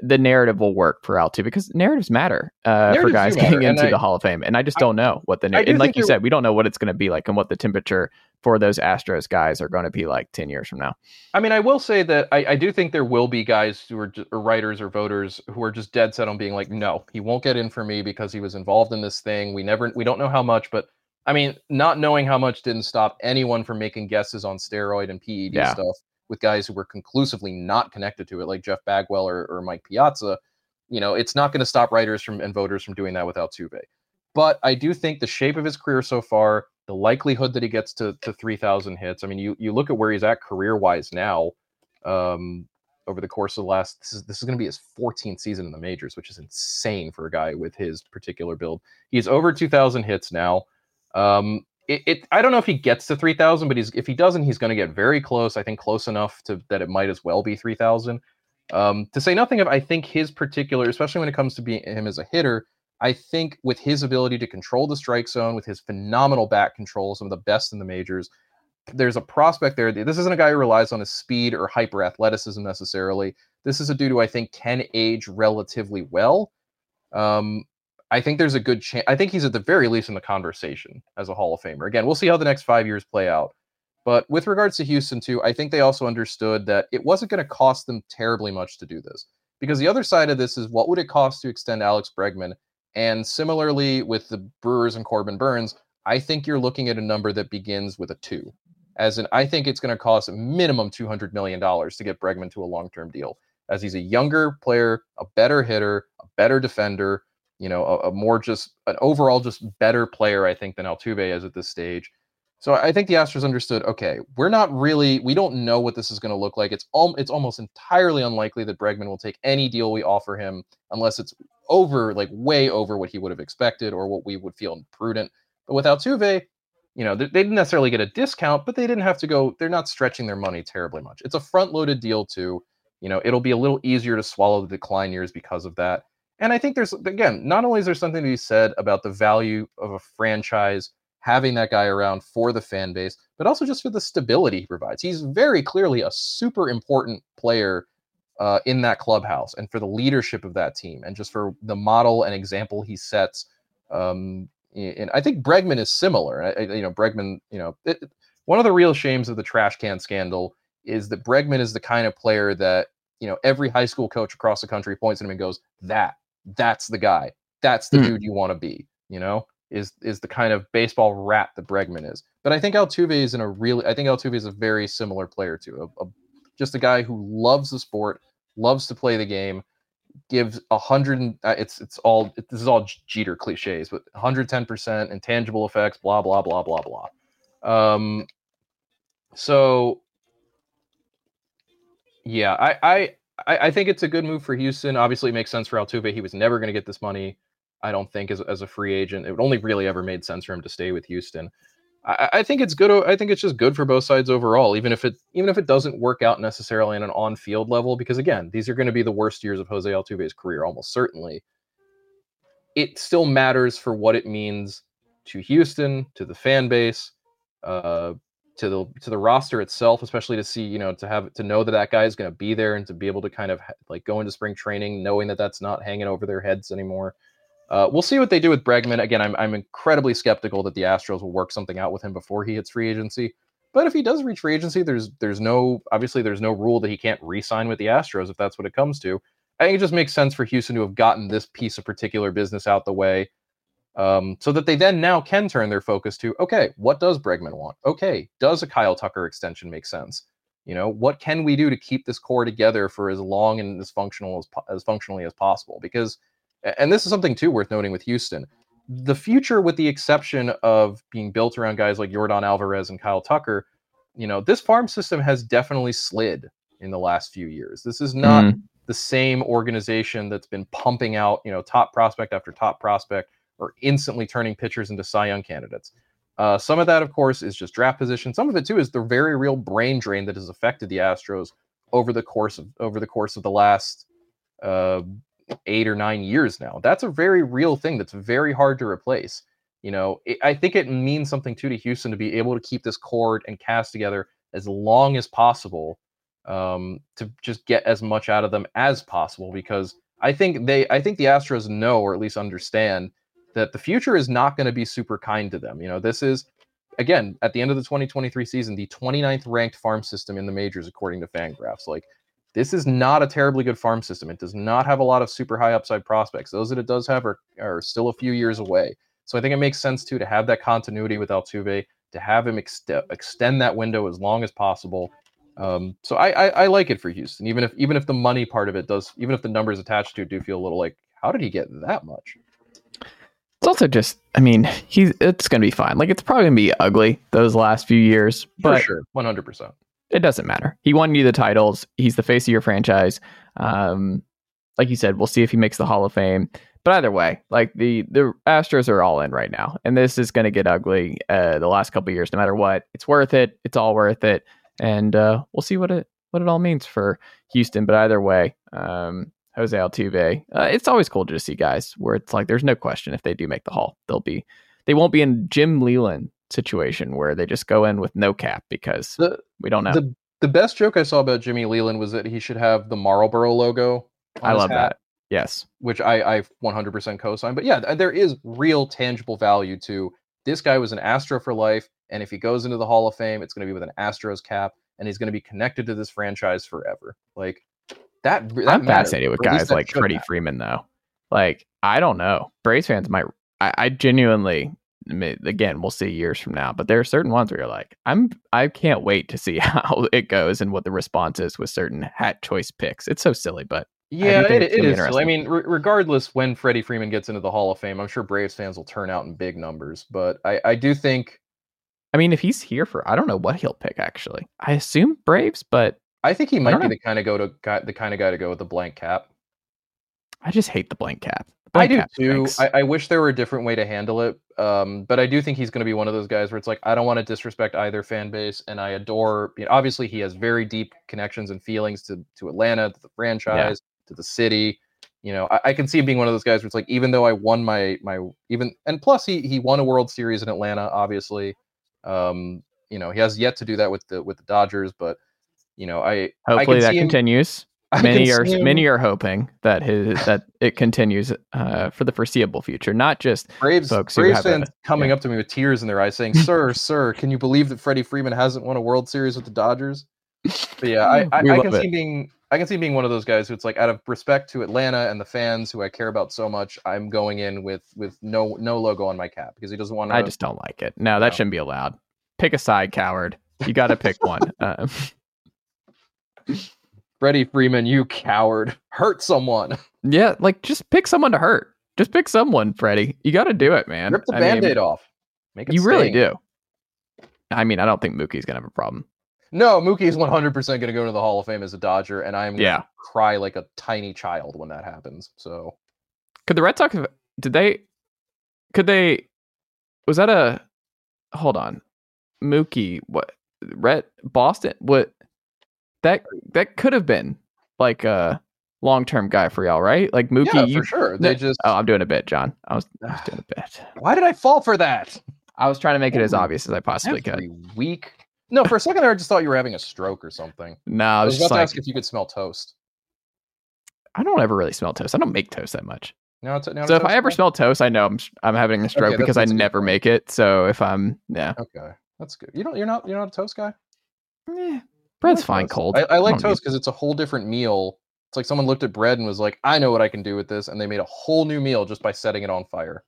the narrative will work for Altuve because narratives matter uh, narratives for guys getting into I, the Hall of Fame, and I just don't know what the narrative. And like you said, we don't know what it's going to be like and what the temperature for those Astros guys are going to be like ten years from now. I mean, I will say that I, I do think there will be guys who are just, or writers or voters who are just dead set on being like, no, he won't get in for me because he was involved in this thing. We never, we don't know how much, but I mean, not knowing how much didn't stop anyone from making guesses on steroid and PED yeah. stuff with guys who were conclusively not connected to it, like Jeff Bagwell or, or Mike Piazza. You know, it's not going to stop writers from and voters from doing that without Altuve. But I do think the shape of his career so far, the likelihood that he gets to, to 3,000 hits. I mean, you, you look at where he's at career wise now. Um, over the course of the last this is this is going to be his 14th season in the majors, which is insane for a guy with his particular build. He's over 2,000 hits now. Um, it, it, I don't know if he gets to 3,000, but he's if he doesn't, he's going to get very close. I think close enough to that it might as well be 3,000. Um, to say nothing of, I think his particular, especially when it comes to being him as a hitter, I think with his ability to control the strike zone, with his phenomenal bat control, some of the best in the majors, there's a prospect there. This isn't a guy who relies on his speed or hyper athleticism necessarily. This is a dude who I think can age relatively well. Um, I think there's a good chance. I think he's at the very least in the conversation as a Hall of Famer. Again, we'll see how the next five years play out. But with regards to Houston, too, I think they also understood that it wasn't going to cost them terribly much to do this. Because the other side of this is what would it cost to extend Alex Bregman? And similarly with the Brewers and Corbin Burnes, I think you're looking at a number that begins with a two. As in, I think it's going to cost a minimum $200 million to get Bregman to a long term deal, as he's a younger player, a better hitter, a better defender, you know, a, a, more just an overall just better player, I think, than Altuve is at this stage. So I think the Astros understood, okay, we're not really, we don't know what this is going to look like. It's all, it's almost entirely unlikely that Bregman will take any deal we offer him unless it's over, like way over what he would have expected or what we would feel prudent. But with Altuve, you know, they, they didn't necessarily get a discount, but they didn't have to go, they're not stretching their money terribly much. It's a front loaded deal too. You know, it'll be a little easier to swallow the decline years because of that. And I think there's, again, not only is there something to be said about the value of a franchise having that guy around for the fan base, but also just for the stability he provides. He's very clearly a super important player uh, in that clubhouse and for the leadership of that team and just for the model and example he sets. Um, and I think Bregman is similar. I, you know, Bregman, you know, it, one of the real shames of the trash can scandal is that Bregman is the kind of player that, you know, every high school coach across the country points at him and goes, that that's the guy. That's the mm. dude you want to be, you know? Is is the kind of baseball rat that Bregman is. But I think Altuve is in a really I think Altuve is a very similar player to a, a just a guy who loves the sport, loves to play the game, gives a hundred. Uh, it's it's all it, this is all Jeter cliches, but 110 percent intangible effects, blah blah blah blah blah. Um, so yeah, I I I, I think it's a good move for Houston. Obviously, it makes sense for Altuve. He was never going to get this money. I don't think as, as a free agent, it only really ever made sense for him to stay with Houston. I, I, think it's good. I think it's just good for both sides overall, even if it even if it doesn't work out necessarily on an on-field level, because again, these are going to be the worst years of Jose Altuve's career, almost certainly. It still matters for what it means to Houston, to the fan base, uh, to the to the roster itself, especially to see you know to have to know that that guy is going to be there and to be able to kind of like go into spring training knowing that that's not hanging over their heads anymore. Uh, we'll see what they do with Bregman. Again, I'm I'm incredibly skeptical that the Astros will work something out with him before he hits free agency. But if he does reach free agency, there's there's no obviously there's no rule that he can't re-sign with the Astros if that's what it comes to. I think it just makes sense for Houston to have gotten this piece of particular business out the way um, so that they then now can turn their focus to okay, what does Bregman want? Okay, does a Kyle Tucker extension make sense? You know, what can we do to keep this core together for as long and as functional as as functionally as possible? Because, and this is something too worth noting with Houston, the future, with the exception of being built around guys like Yordan Alvarez and Kyle Tucker, you know, this farm system has definitely slid in the last few years. This is not mm. the same organization that's been pumping out, you know, top prospect after top prospect or instantly turning pitchers into Cy Young candidates. Uh, some of that, of course, is just draft position. Some of it too is the very real brain drain that has affected the Astros over the course of over the course of the last uh, eight or nine years now. That's a very real thing that's very hard to replace. You know, it, I think it means something too to Houston to be able to keep this cord and cast together as long as possible um, to just get as much out of them as possible because I think they I think the Astros know or at least understand that the future is not going to be super kind to them. You know, this is again at the end of the 2023 season, the 29th ranked farm system in the majors according to Fangraphs. Like this is not a terribly good farm system. It does not have a lot of super high upside prospects. Those that it does have are, are still a few years away. So I think it makes sense too to have that continuity with Altuve, to have him ex- extend that window as long as possible. Um, so I, I, I like it for Houston, even if even if the money part of it does, even if the numbers attached to it do feel a little like, how did he get that much? It's also just, I mean, he's it's gonna be fine. Like it's probably gonna be ugly those last few years, but For sure, one hundred percent. It doesn't matter. He won you the titles. He's the face of your franchise. Um, like you said, we'll see if he makes the Hall of Fame. But either way, like the the Astros are all in right now, and this is going to get ugly uh, the last couple years. No matter what, it's worth it. It's all worth it, and uh, we'll see what it what it all means for Houston. But either way, um, Jose Altuve. Uh, it's always cool to just see guys where it's like there's no question if they do make the Hall, they'll be they won't be in Jim Leyland situation where they just go in with no cap because the, we don't know. The, the best joke I saw about Jimmy Leyland was that he should have the Marlboro logo. I love hat. that. Yes. which I, I 100% co-sign. But yeah, there is real tangible value to this guy was an Astro for life, and if he goes into the Hall of Fame, it's going to be with an Astros cap, and he's going to be connected to this franchise forever. Like that. that I'm matters, fascinated with or at least guys like Freddie matter. Freeman, though. Like, I don't know. Braves fans might. I, I genuinely, again, we'll see years from now. But there are certain ones where you're like, I'm. I can't wait to see how it goes and what the response is with certain hat choice picks. It's so silly, but Yeah, it, it is. still- I mean, re- regardless when Freddie Freeman gets into the Hall of Fame, I'm sure Braves fans will turn out in big numbers. But I, I do think I mean, if he's here for, I don't know what he'll pick. Actually, I assume Braves, but I think he might be know. the kind of go to guy, the kind of guy to go with the blank cap. I just hate the blank cap. The I do cap too. I, I wish there were a different way to handle it. Um, but I do think he's going to be one of those guys where it's like I don't want to disrespect either fan base, and I adore. You know, obviously, he has very deep connections and feelings to to Atlanta, to the franchise, to the city. You know, I, I can see him being one of those guys where it's like, even though I won my my even, and plus he he won a World Series in Atlanta, obviously. Um, you know, he has yet to do that with the with the Dodgers, but you know, I I Hopefully can that see him- continues. Many are many are hoping that his that it continues uh, for the foreseeable future, not just Braves, folks who Braves have a- fans coming yeah. up to me with tears in their eyes saying, Sir, sir, can you believe that Freddie Freeman hasn't won a World Series with the Dodgers? But yeah, I, I, I can it. see being I can see being one of those guys who it's like out of respect to Atlanta and the fans who I care about so much, I'm going in with with no no logo on my cap because he doesn't want to I just don't like it. No, that No. shouldn't be allowed. Pick a side, coward. You got to pick one. Um, Freddie Freeman, you coward. Hurt someone. yeah, like just pick someone to hurt. Just pick someone, Freddie. You got to do it, man. Rip the I band-aid off. Make it You really do. I mean, I don't think Mookie's gonna have a problem. No, Mookie is 100% going to go to the Hall of Fame as a Dodger, and I'm going to Yeah. cry like a tiny child when that happens. So Could the Red Sox have? Did they? Could they? Was that a? Hold on, Mookie. What? Red Boston? What? That that could have been like a long term guy for y'all, right? Like Mookie. yeah, you, for sure. No- They just Oh, I'm doing a bit, Jon. I was, I was doing a bit. Why did I fall for that? I was trying to make it as obvious as I possibly could. Every week. No, for a second there, I just thought you were having a stroke or something. No, I I was, was just about to like, ask if you could smell toast. I don't ever really smell toast. I don't make toast that much. No, it's now So if I ever smell. toast, I know I'm I'm having a stroke that's- because I never make it. So if I'm yeah, Okay, that's good. You don't. You're not. You're not a toast guy. eh, I bread's like fine toast. cold. I, I like don't toast because it's a whole different meal. It's like someone looked at bread and was like, "I know what I can do with this," and they made a whole new meal just by setting it on fire.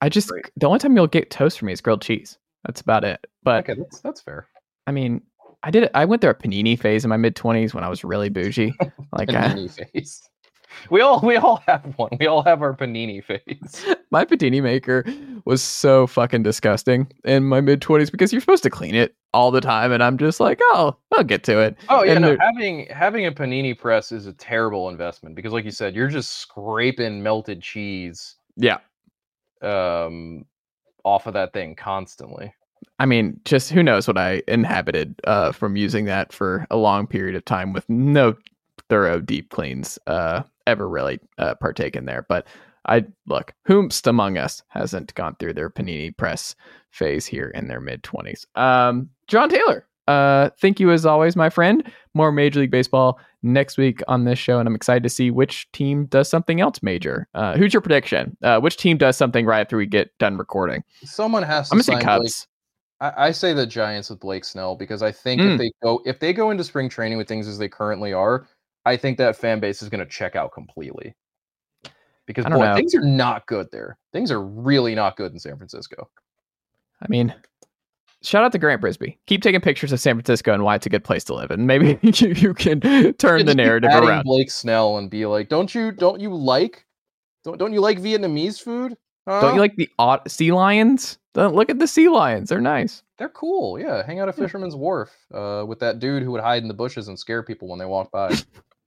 I just Great. the only time you'll get toast from me is grilled cheese. That's about it. But okay, that's that's fair. I mean, I did. I went through a panini phase in my mid twenties when I was really bougie. Like I, Panini face. We all we all have one. We all have our panini face. my panini maker was so fucking disgusting in my mid twenties because you're supposed to clean it all the time, and I'm just like, oh, I'll get to it. Oh yeah, And no, having having a panini press is a terrible investment because, like you said, you're just scraping melted cheese Yeah, um off of that thing constantly. I mean, just who knows what I inhabited uh, from using that for a long period of time with no thorough deep cleans uh, ever really uh, partaken there. But I look, whomst among us hasn't gone through their panini press phase here in their mid twenties? Um, Jon Tayler, uh, thank you as always, my friend. More Major League Baseball next week on this show, and I'm excited to see which team does something else major. Uh, who's your prediction? Uh, which team does something right after we get done recording? Someone has to I'm gonna say Blake. Cubs. I, I say the Giants with Blake Snell because I think Mm. if they go if they go into spring training with things as they currently are, I think that fan base is going to check out completely. Because boy, know. things are not good there. Things are really not good in San Francisco. I mean, shout out to Grant Brisbee. Keep taking pictures of San Francisco and why it's a good place to live, and maybe you, you can turn the narrative around. Blake Snell and be like, don't you don't you like don't don't you like Vietnamese food? Don't you like the odd sea lions? Don't look at the sea lions; they're nice. They're cool. Yeah, hang out at Fisherman's Wharf uh, with that dude who would hide in the bushes and scare people when they walk by.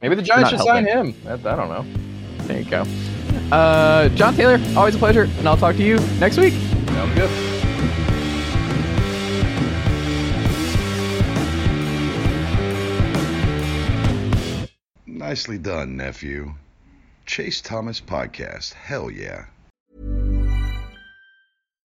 Maybe the Giants not should sign him. I, I don't know. There you go. Uh, Jon Tayler, always a pleasure, and I'll talk to you next week. Sounds good. Nicely done, nephew. Chase Thomas Podcast. Hell yeah.